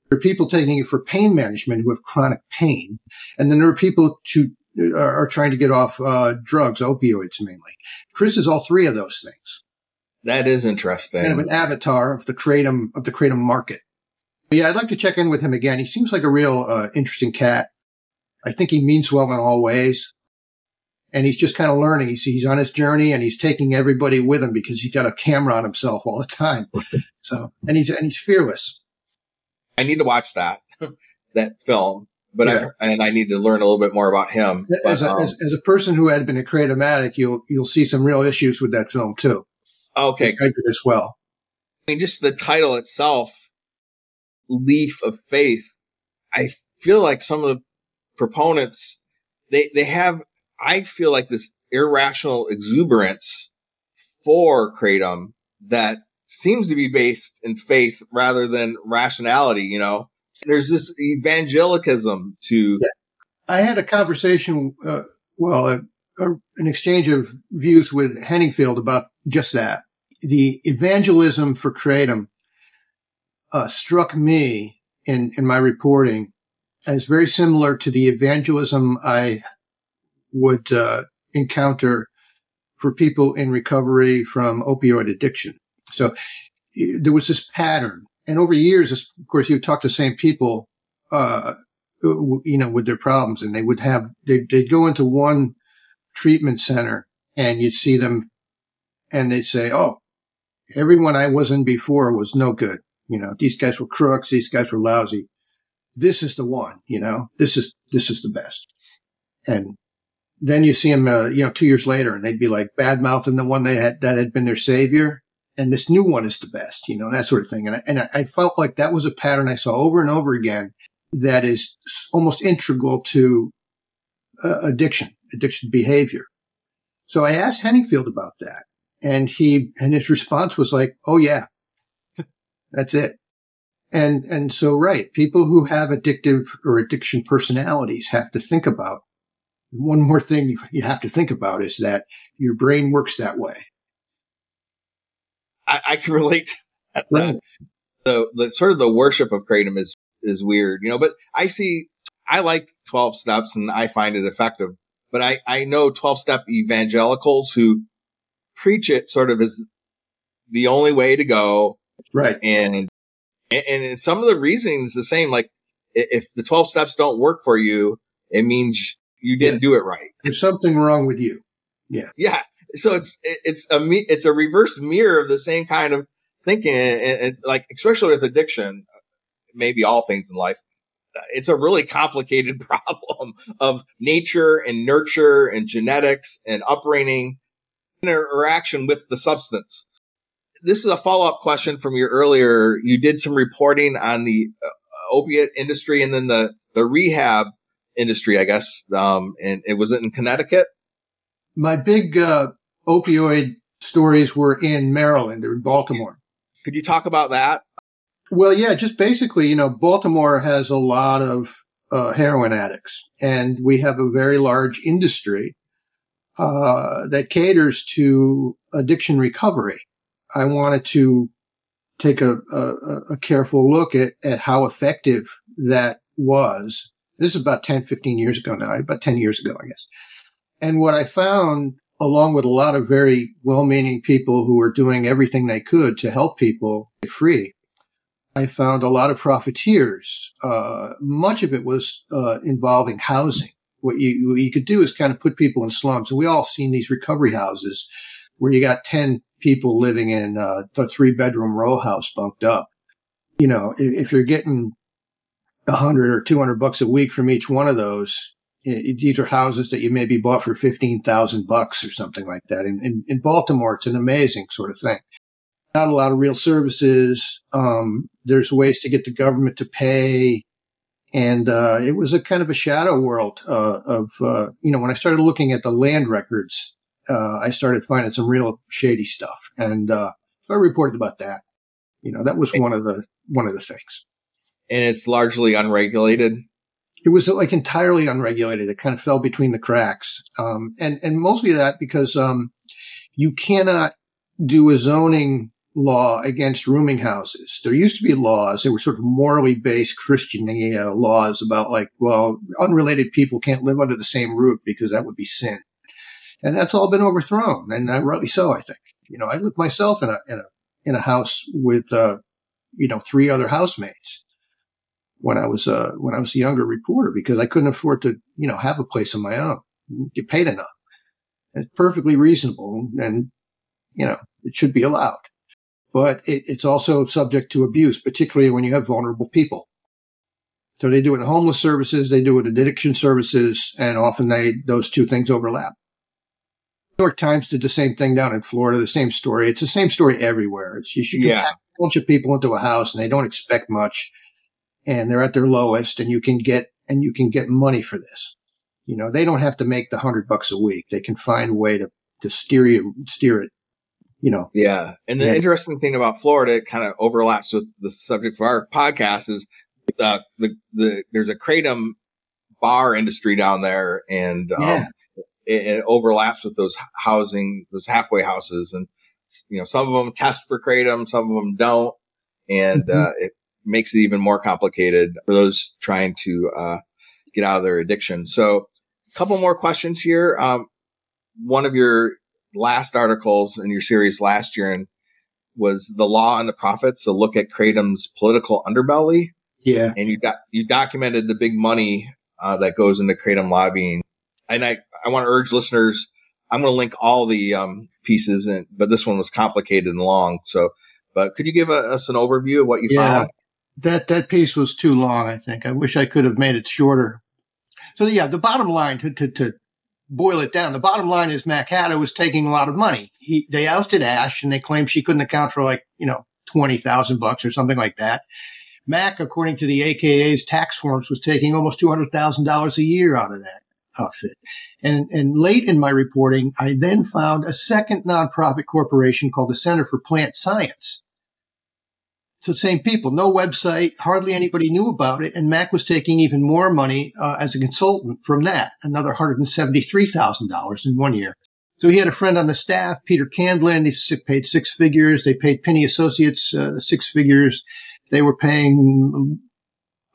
There are people taking it for pain management who have chronic pain. And then there are people who uh, are trying to get off uh, drugs, opioids mainly. Chris is all three of those things.
That is interesting.
Kind of an avatar of the kratom of the kratom market. But yeah, I'd like to check in with him again. He seems like a real uh, interesting cat. I think he means well in all ways. And he's just kind of learning. He's, he's on his journey and he's taking everybody with him because he's got a camera on himself all the time. (laughs) so, and he's, and he's fearless.
I need to watch that, (laughs) that film, but yeah. I, and I need to learn a little bit more about him.
As,
but,
a, um, as, as, a person who had been a kratom addict, you'll, you'll see some real issues with that film too.
Okay.
I did as well.
I mean, just the title itself leaf of faith, I feel like some of the proponents, they, they have, I feel like this irrational exuberance for Kratom that seems to be based in faith rather than rationality, you know? There's this evangelicism to. Yeah.
I had a conversation, uh, well, a, a, an exchange of views with Henningfield about just that. The evangelism for Kratom uh, struck me in, in my reporting as very similar to the evangelism I would uh, encounter for people in recovery from opioid addiction. So there was this pattern. And over years, of course, you talk to the same people, uh, you know, with their problems and they would have, they'd, they'd go into one treatment center and you'd see them and they'd say, Oh, everyone I was in before was no good. You know, these guys were crooks. These guys were lousy. This is the one, you know, this is, this is the best. And then you see them, uh, you know, two years later and they'd be like bad mouthing the one they had, that had been their savior. And this new one is the best, you know, that sort of thing. And I, and I felt like that was a pattern I saw over and over again that is almost integral to uh, addiction, addiction behavior. So I asked Henningfield about that and he, and his response was like, Oh yeah, that's it. And, and so, right. People who have addictive or addiction personalities have to think about one more thing you have to think about is that your brain works that way.
I, I can relate to that. Right. The, the sort of the worship of kratom is, is weird, you know, but I see, I like 12 steps and I find it effective, but I, I know 12 step evangelicals who preach it sort of as the only way to go
Right.
And, and some of the reasoning is the same. Like if the 12 steps don't work for you, it means you didn't yeah. do it right.
There's something wrong with you. Yeah.
Yeah. So it's, it's a, it's a reverse mirror of the same kind of thinking. And it's like, especially with addiction, maybe all things in life, it's a really complicated (laughs) problem of nature and nurture and genetics and upbringing interaction with the substance this is a follow up question from your earlier. You did some reporting on the uh, opiate industry and then the, the rehab industry, I guess. Um, and it was it in Connecticut?
My big, uh, opioid stories were in Maryland or in Baltimore.
Could you talk about that?
Well, yeah, just basically, you know, Baltimore has a lot of uh, heroin addicts and we have a very large industry uh, that caters to addiction recovery. I wanted to take a, a, a careful look at, at how effective that was. This is about 10, 15 years ago now, about 10 years ago, I guess. And what I found, along with a lot of very well-meaning people who were doing everything they could to help people free, I found a lot of profiteers. Uh, much of it was uh, involving housing. What you, what you could do is kind of put people in slums. And we all seen these recovery houses where you got 10 people living in uh, three bedroom row house bunked up. You know, if, if you're getting a hundred or 200 bucks a week from each one of those, it, these are houses that you maybe bought for 15,000 bucks or something like that. In, in, in, Baltimore, it's an amazing sort of thing. Not a lot of real services. Um, there's ways to get the government to pay. And, uh, it was a kind of a shadow world, uh, of, uh, you know, when I started looking at the land records, uh, I started finding some real shady stuff. And, uh, so I reported about that. You know, that was one of the, one of the things.
And it's largely unregulated.
it was like entirely unregulated. It kind of fell between the cracks. Um, and, and mostly that because, um, you cannot do a zoning law against rooming houses. There used to be laws that were sort of morally based Christian uh, laws about like, well, unrelated people can't live under the same roof because that would be sin. And that's all been overthrown and uh, rightly so, I think. You know, I lived myself in a, in a, in a house with, uh, you know, three other housemates when I was, uh, when I was a younger reporter because I couldn't afford to, you know, have a place of my own, get paid enough. It's perfectly reasonable and, you know, it should be allowed but it, it's also subject to abuse, particularly when you have vulnerable people. So they do it in homeless services, they do it in addiction services, and often they those two things overlap. New York Times did the same thing down in Florida, the same story. It's the same story everywhere. It's you should yeah. a bunch of people into a house and they don't expect much, and they're at their lowest, and you can get and you can get money for this. You know, they don't have to make the hundred bucks a week. They can find a way to to steer you steer it you know.
Yeah. And the yeah. interesting thing about Florida, it kind of overlaps with the subject for our podcast is uh, the, the, there's a Kratom bar industry down there and, um, yeah. It, it, overlaps with those housing, those halfway houses. And, you know, some of them test for Kratom, some of them don't. And, mm-hmm. uh, it makes it even more complicated for those trying to, uh, get out of their addiction. So a couple more questions here. Um, one of your last articles in your series last year and was the law and the profits. So look at Kratom's political underbelly.
Yeah.
And you got, you documented the big money, uh, that goes into Kratom lobbying. And I, I want to urge listeners, I'm going to link all the, um, pieces and, but this one was complicated and long. So, but could you give a, us an overview of what you yeah, found?
That, that piece was too long. I think I wish I could have made it shorter. So yeah, the bottom line to, to, to boil it down, the bottom line is Mac Haddow was taking a lot of money. He, they ousted Ash and they claimed she couldn't account for like, you know, 20,000 bucks or something like that. Mac, according to the AKA's tax forms, was taking almost $200,000 a year out of that outfit. And, and late in my reporting, I then found a second nonprofit corporation called the Center for Plant Science to the same people. No website, hardly anybody knew about it. And Mac was taking even more money uh, as a consultant from that, another $173,000 in one year. So he had a friend on the staff, Peter Candland. He paid six figures. They paid Penny Associates uh, six figures. They were paying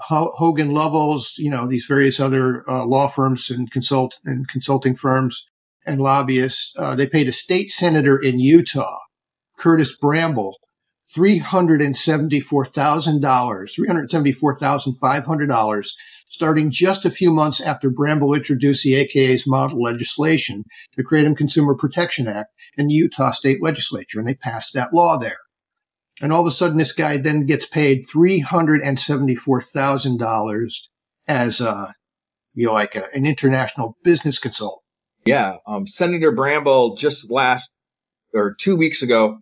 Hogan Lovells, you know, these various other uh, law firms and consult and consulting firms and lobbyists. Uh, they paid a state senator in Utah, Curtis Bramble, $374,000, $374,500, starting just a few months after Bramble introduced the AKA's model legislation, the Kratom Consumer Protection Act, in the Utah state legislature, and they passed that law there. And all of a sudden, this guy then gets paid $374,000 as a, you know, like a, an international business consultant.
Yeah. Um, Senator Bramble just last or two weeks ago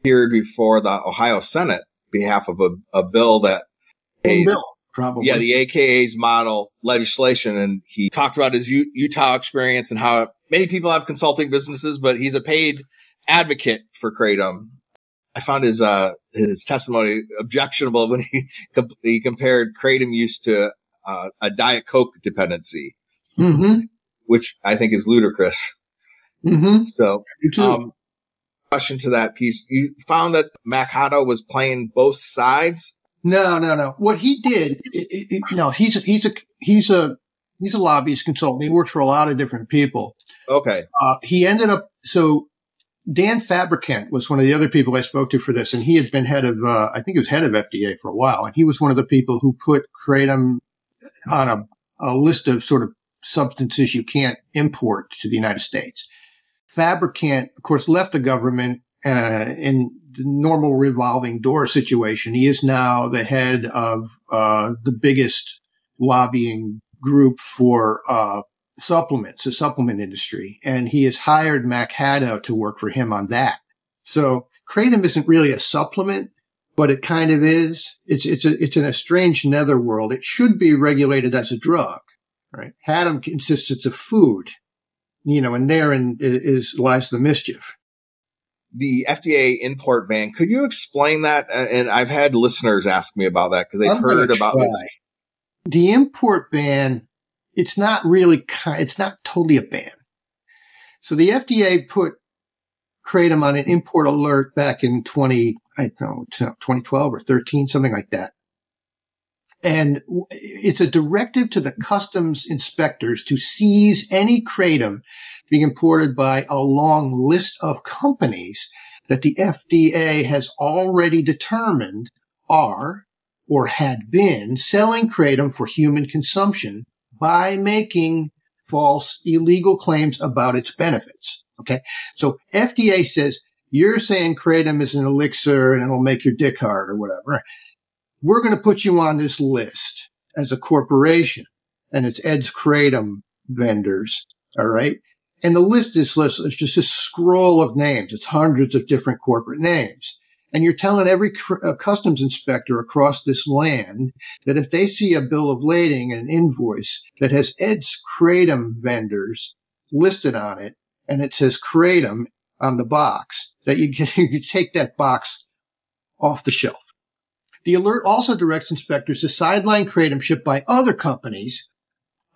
appeared before the Ohio Senate behalf of a, a bill that
a, bill, probably.
Yeah, the AKA's model legislation. And he talked about his U- Utah experience and how many people have consulting businesses, but he's a paid advocate for Kratom. I found his, uh, his testimony objectionable when he, he compared Kratom use to, uh, a Diet Coke dependency,
mm-hmm.
which I think is ludicrous.
Mm-hmm.
So, um, question to that piece. You found that Mac Haddow was playing both sides.
No, no, no. What he did, it, it, no, he's a, he's a he's a he's a lobbyist consultant. He works for a lot of different people.
Okay.
Uh, he ended up so Dan Fabricant was one of the other people I spoke to for this, and he had been head of uh, I think he was head of FDA for a while, and he was one of the people who put kratom on a, a list of sort of substances you can't import to the United States. Fabricant, of course, left the government uh, in the normal revolving door situation. He is now the head of uh, the biggest lobbying group for uh, supplements, the supplement industry, and he has hired Mac Haddow to work for him on that. So kratom isn't really a supplement, but it kind of is. It's it's a, it's in a strange netherworld. It should be regulated as a drug, right? Haddow consists it's a food you know, and therein is lies the mischief.
The FDA import ban. Could you explain that? And I've had listeners ask me about that because they've I'm heard about this.
the import ban, it's not really, it's not totally a ban. So the FDA put kratom on an import alert back in 20, I don't know, 2012 or 13, something like that. And it's a directive to the customs inspectors to seize any kratom being imported by a long list of companies that the FDA has already determined are or had been selling kratom for human consumption by making false illegal claims about its benefits. Okay. So FDA says you're saying kratom is an elixir and it'll make your dick hard or whatever we're going to put you on this list as a corporation and it's Ed's Kratom vendors. All right. And the list is list is just a scroll of names. It's hundreds of different corporate names. And you're telling every uh, customs inspector across this land that if they see a bill of lading, an invoice that has Ed's Kratom vendors listed on it, and it says Kratom on the box, that you, (laughs) you take that box off the shelf. The alert also directs inspectors to sideline kratom shipped by other companies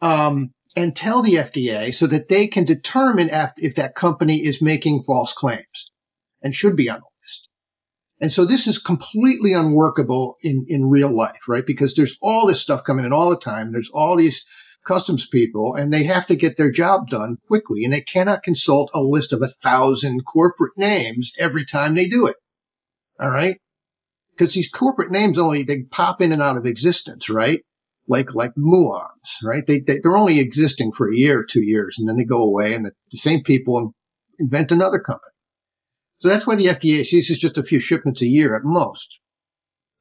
um, and tell the FDA so that they can determine if that company is making false claims and should be on. And so this is completely unworkable in, in real life, right? Because there's all this stuff coming in all the time. There's all these customs people and they have to get their job done quickly and they cannot consult a list of a thousand corporate names every time they do it. All right because these corporate names only they pop in and out of existence, right? Like like muons, right? They, they are only existing for a year two years, and then they go away, and the, the same people invent another company. So that's why the FDA sees it's just a few shipments a year at most.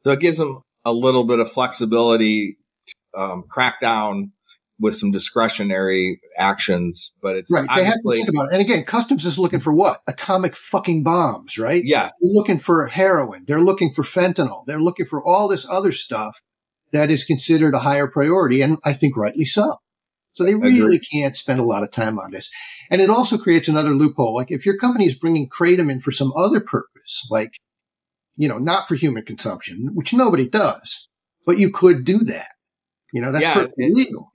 So it gives them a little bit of flexibility to um, crack down with some discretionary actions, but it's
right. They have to think about it. And again, customs is looking for what? Atomic fucking bombs, right?
Yeah.
They're looking for heroin. They're looking for fentanyl. They're looking for all this other stuff that is considered a higher priority. And I think rightly so. So they really can't spend a lot of time on this. And it also creates another loophole. Like if your company is bringing kratom in for some other purpose, like, you know, not for human consumption, which nobody does, but you could do that. You know, that's yeah, perfectly legal.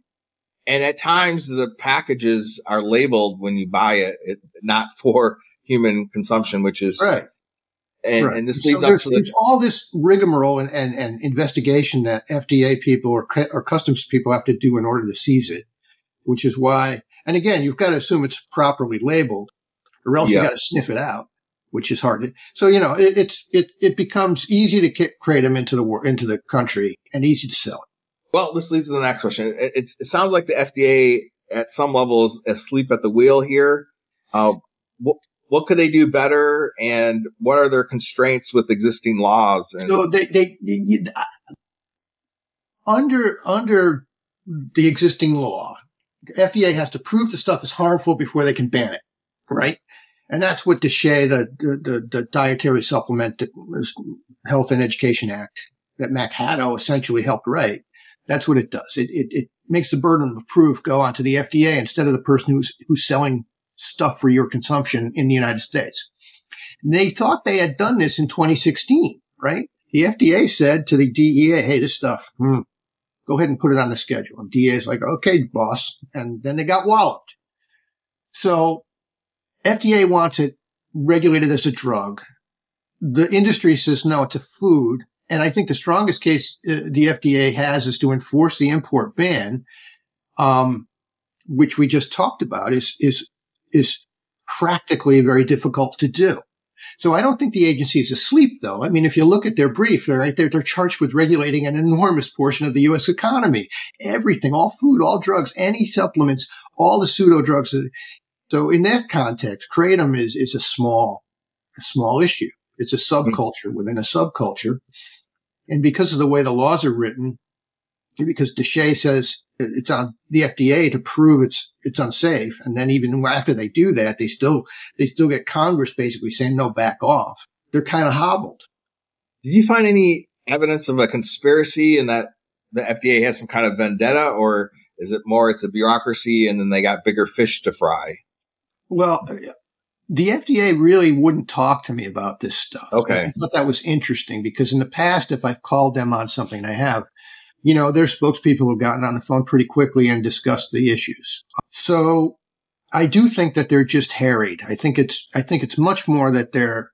And at times the packages are labeled when you buy it, it not for human consumption, which is
right.
And, right. and this leads so
there's,
up
to there's all this rigmarole and, and, and investigation that FDA people or, or customs people have to do in order to seize it, which is why, and again, you've got to assume it's properly labeled or else yeah. you got to sniff it out, which is hard. To, so, you know, it, it's, it, it becomes easy to create them into the, war, into the country and easy to sell it.
Well, this leads to the next question. It, it, it sounds like the FDA at some level is asleep at the wheel here. Uh, what, what could they do better and what are their constraints with existing laws? And-
so they, they, they, under, under the existing law, FDA has to prove the stuff is harmful before they can ban it, right? And that's what the, the, the Dietary Supplement Health and Education Act that Mac Haddow essentially helped write. That's what it does. It, it, it makes the burden of proof go onto the FDA instead of the person who's, who's selling stuff for your consumption in the United States. And they thought they had done this in 2016, right? The FDA said to the DEA, Hey, this stuff, hmm, go ahead and put it on the schedule. And is like, okay, boss. And then they got walloped. So FDA wants it regulated as a drug. The industry says, no, it's a food. And I think the strongest case uh, the FDA has is to enforce the import ban, um, which we just talked about is, is, is practically very difficult to do. So I don't think the agency is asleep though. I mean, if you look at their brief, they're right there, they're charged with regulating an enormous portion of the U.S. economy. Everything, all food, all drugs, any supplements, all the pseudo drugs. So in that context, kratom is, is a small, a small issue. It's a hmm. subculture within a subculture. And because of the way the laws are written, because DSHEA says it's on the FDA to prove it's it's unsafe, and then even after they do that, they still they still get Congress basically saying no, back off. They're kind of hobbled.
Did you find any evidence of a conspiracy and that the FDA has some kind of vendetta, or is it more it's a bureaucracy and then they got bigger fish to fry?
Well, the FDA really wouldn't talk to me about this stuff.
Okay.
I thought that was interesting because in the past, if I've called them on something, I have, you know, their spokespeople have gotten on the phone pretty quickly and discussed the issues. So I do think that they're just harried. I think it's, I think it's much more that they're,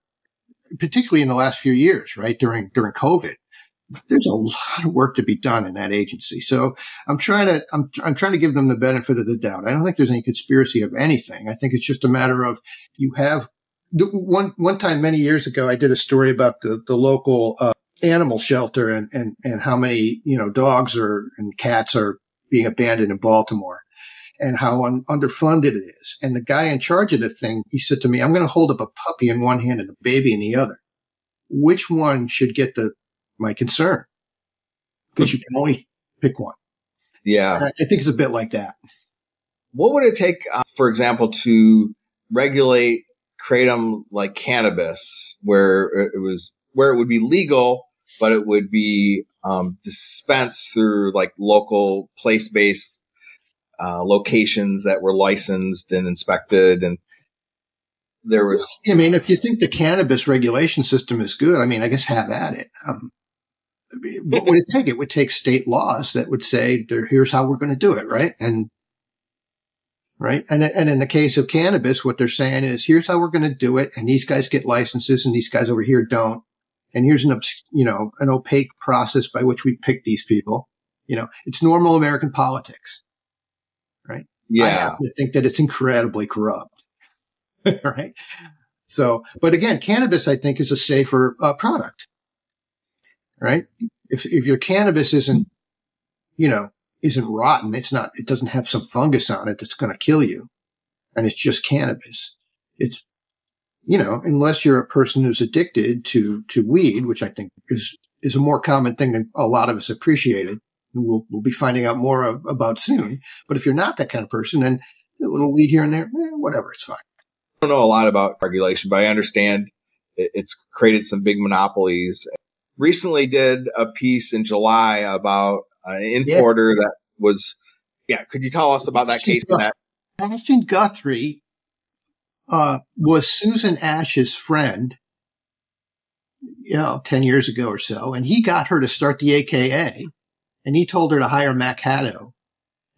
particularly in the last few years, right? During, during COVID, there's a lot of work to be done in that agency. So I'm trying to, I'm, I'm trying to give them the benefit of the doubt. I don't think there's any conspiracy of anything. I think it's just a matter of you have one, one time many years ago, I did a story about the, the local, uh, animal shelter and, and, and how many, you know, dogs are and cats are being abandoned in Baltimore and how un- underfunded it is. And the guy in charge of the thing, he said to me, I'm going to hold up a puppy in one hand and a baby in the other. Which one should get the, my concern? Because you can only pick one.
Yeah.
I think it's a bit like that.
What would it take, uh, for example, to regulate kratom like cannabis, where it was where it would be legal, but it would be um, dispensed through like local place based uh, locations that were licensed and inspected and there was
i mean if you think the cannabis regulation system is good i mean i guess have at it. Um, what would it take? It would take state laws that would say here's how we're going to do it right? And right? And, and in the case of cannabis what they're saying is here's how we're going to do it and these guys get licenses and these guys over here don't and here's an, you know, an opaque process by which we pick these people. You know, it's normal American politics, right?
Yeah. I
happen to think that it's incredibly corrupt, (laughs) right? So, but again, cannabis, I think, is a safer uh, product, right? If, if your cannabis isn't, you know, isn't rotten, it's not, it doesn't have some fungus on it that's going to kill you. And it's just cannabis. It's you know, unless you're a person who's addicted to, to weed, which I think is, is a more common thing than a lot of us appreciated. We'll, we'll be finding out more of, about soon. But if you're not that kind of person, then a little weed here and there, eh, whatever, it's fine.
I don't know a lot about regulation, but I understand it's created some big monopolies. Recently did a piece in July about an importer yeah. that was, yeah. Could you tell us about that case? That
Austin Guthrie uh, was Susan Ash's friend, you know, 10 years ago or so. And he got her to start the AKA and he told her to hire Mac Haddow.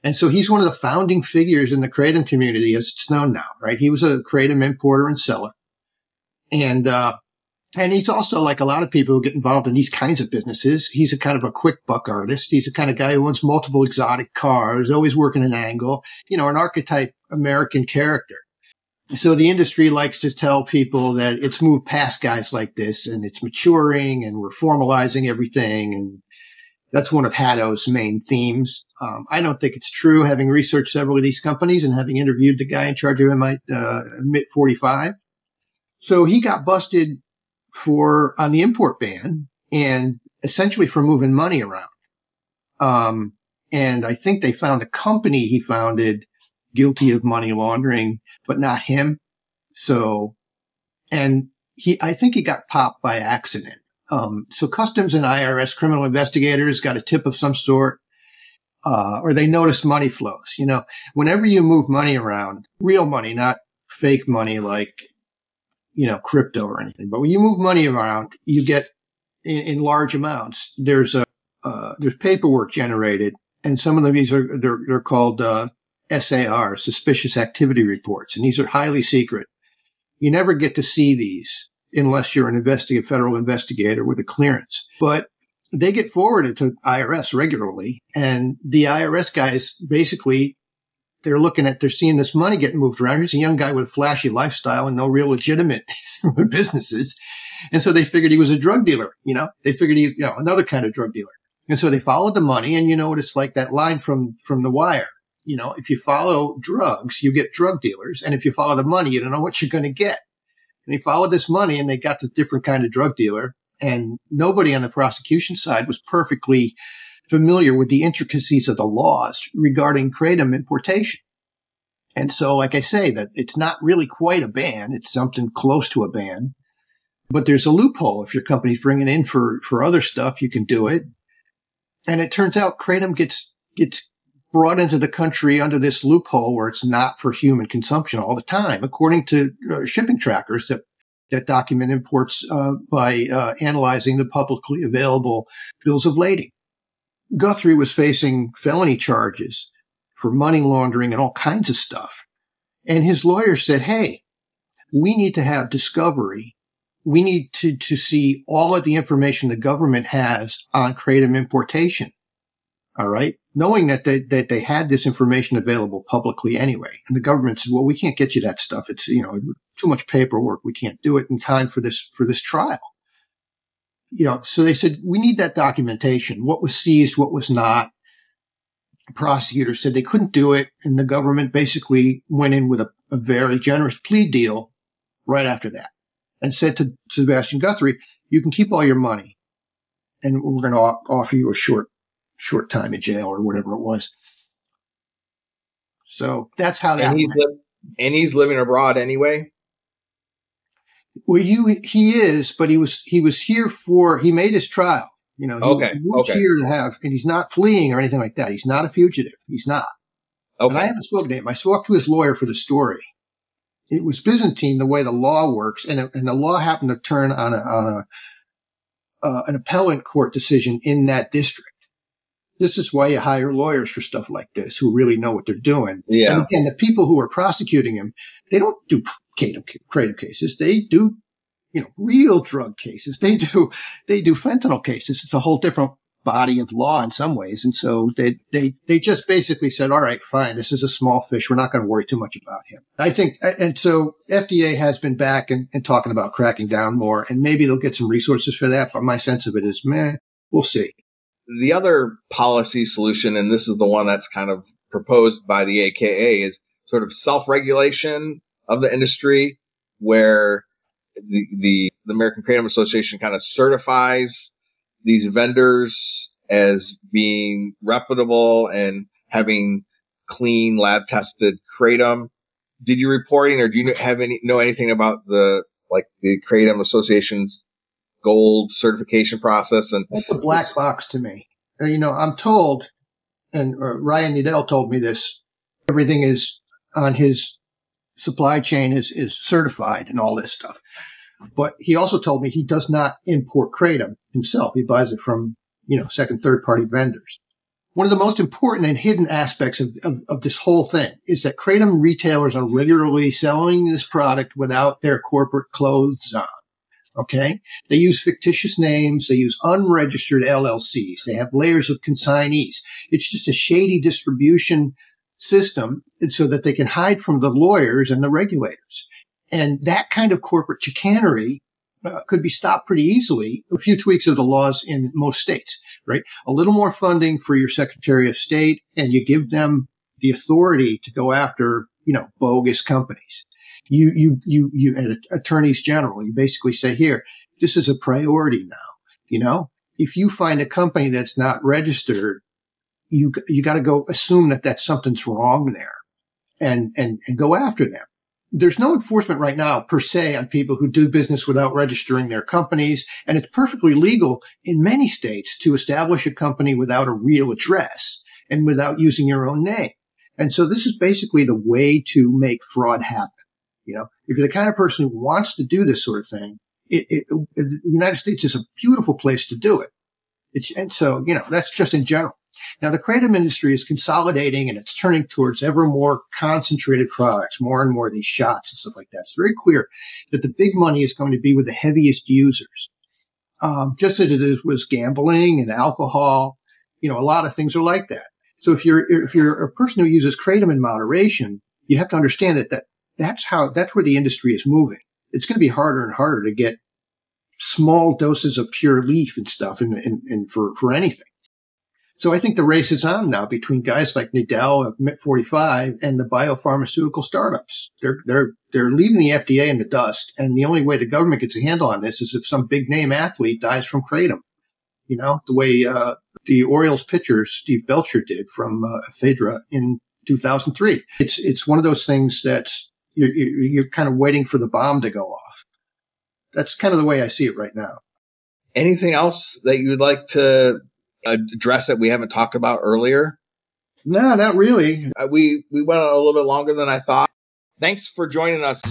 And so he's one of the founding figures in the Kratom community as it's known now, right? He was a Kratom importer and seller. And, uh, and he's also like a lot of people who get involved in these kinds of businesses. He's a kind of a quick buck artist. He's the kind of guy who owns multiple exotic cars, always working an angle, you know, an archetype American character. So the industry likes to tell people that it's moved past guys like this and it's maturing and we're formalizing everything. And that's one of Haddow's main themes. Um, I don't think it's true having researched several of these companies and having interviewed the guy in charge of MIT, uh, MIT 45. So he got busted for on the import ban and essentially for moving money around. Um, and I think they found a company he founded guilty of money laundering, but not him. So, and he, I think he got popped by accident. Um, so customs and IRS criminal investigators got a tip of some sort, uh, or they noticed money flows. You know, whenever you move money around, real money, not fake money like, you know, crypto or anything, but when you move money around, you get in, in large amounts. There's a, uh, there's paperwork generated and some of these are, they're, they're called, uh, SAR, suspicious activity reports, and these are highly secret. You never get to see these unless you're an investigative federal investigator with a clearance. But they get forwarded to IRS regularly, and the IRS guys basically they're looking at they're seeing this money getting moved around. Here's a young guy with a flashy lifestyle and no real legitimate (laughs) businesses. And so they figured he was a drug dealer, you know, they figured he, you know, another kind of drug dealer. And so they followed the money and you know, what it's like that line from, from the wire you know, if you follow drugs, you get drug dealers. And if you follow the money, you don't know what you're going to get. And they followed this money and they got the different kind of drug dealer. And nobody on the prosecution side was perfectly familiar with the intricacies of the laws regarding kratom importation. And so, like I say, that it's not really quite a ban. It's something close to a ban, but there's a loophole. If your company's bringing in for, for other stuff, you can do it. And it turns out kratom gets, gets brought into the country under this loophole where it's not for human consumption all the time, according to uh, shipping trackers that that document imports uh, by uh, analyzing the publicly available bills of lading. Guthrie was facing felony charges for money laundering and all kinds of stuff. And his lawyer said, Hey, we need to have discovery. We need to, to see all of the information the government has on kratom importation. All right. Knowing that they, that they had this information available publicly anyway. And the government said, well, we can't get you that stuff. It's, you know, too much paperwork. We can't do it in time for this, for this trial. You know, so they said, we need that documentation. What was seized? What was not? prosecutors said they couldn't do it. And the government basically went in with a, a very generous plea deal right after that and said to, to Sebastian Guthrie, you can keep all your money and we're going to offer you a short, short time in jail or whatever it was. So that's how that.
And he's, li- and he's living abroad anyway.
Well, he he is, but he was he was here for he made his trial. You know, he,
okay.
he was
okay.
here to have, and he's not fleeing or anything like that. He's not a fugitive. He's not.
Okay.
And I haven't spoken to him. I spoke to his lawyer for the story. It was Byzantine the way the law works, and and the law happened to turn on a on a uh, an appellate court decision in that district. This is why you hire lawyers for stuff like this who really know what they're doing.
Yeah.
And again, the people who are prosecuting him, they don't do kratom cases. They do you know, real drug cases. They do, they do fentanyl cases. It's a whole different body of law in some ways. And so they, they, they just basically said, all right, fine. This is a small fish. We're not going to worry too much about him. I think, and so FDA has been back and, and talking about cracking down more and maybe they'll get some resources for that. But my sense of it is, man, we'll see.
The other policy solution, and this is the one that's kind of proposed by the AKA is sort of self-regulation of the industry where the, the, the American Kratom Association kind of certifies these vendors as being reputable and having clean lab tested kratom. Did you reporting or do you have any, know anything about the, like the Kratom Association's gold certification process? And
that's a black box to me. Uh, you know, I'm told, and uh, Ryan Needell told me this, everything is on his supply chain is, is certified and all this stuff. But he also told me he does not import kratom himself. He buys it from, you know, second, third party vendors. One of the most important and hidden aspects of, of, of, this whole thing is that kratom retailers are regularly selling this product without their corporate clothes on. Okay. They use fictitious names. They use unregistered LLCs. They have layers of consignees. It's just a shady distribution system so that they can hide from the lawyers and the regulators. And that kind of corporate chicanery uh, could be stopped pretty easily. A few tweaks of the laws in most states, right? A little more funding for your Secretary of State and you give them the authority to go after, you know, bogus companies. You, you, you, you, attorneys general, you basically say here, this is a priority now. You know, if you find a company that's not registered, you, you got to go assume that that something's wrong there and, and, and go after them there's no enforcement right now per se on people who do business without registering their companies. And it's perfectly legal in many states to establish a company without a real address and without using your own name. And so this is basically the way to make fraud happen. You know, if you're the kind of person who wants to do this sort of thing, it, it, it, the United States is a beautiful place to do it. It's, and so, you know, that's just in general. Now the kratom industry is consolidating and it's turning towards ever more concentrated products, more and more of these shots and stuff like that. It's very clear that the big money is going to be with the heaviest users. Um, just as it is was gambling and alcohol, you know, a lot of things are like that. So if you're if you're a person who uses kratom in moderation, you have to understand that that that's how that's where the industry is moving. It's going to be harder and harder to get small doses of pure leaf and stuff in, in, in for for anything. So I think the race is on now between guys like Needell of MIT 45 and the biopharmaceutical startups. They're, they're, they're leaving the FDA in the dust. And the only way the government gets a handle on this is if some big name athlete dies from kratom. You know, the way, uh, the Orioles pitcher Steve Belcher did from, uh, Ephedra in 2003. It's, it's one of those things that's, you're, you're kind of waiting for the bomb to go off. That's kind of the way I see it right now.
Anything else that you would like to address that we haven't talked about earlier?
No, not really.
Uh, we we went a little bit longer than I thought. Thanks for joining us.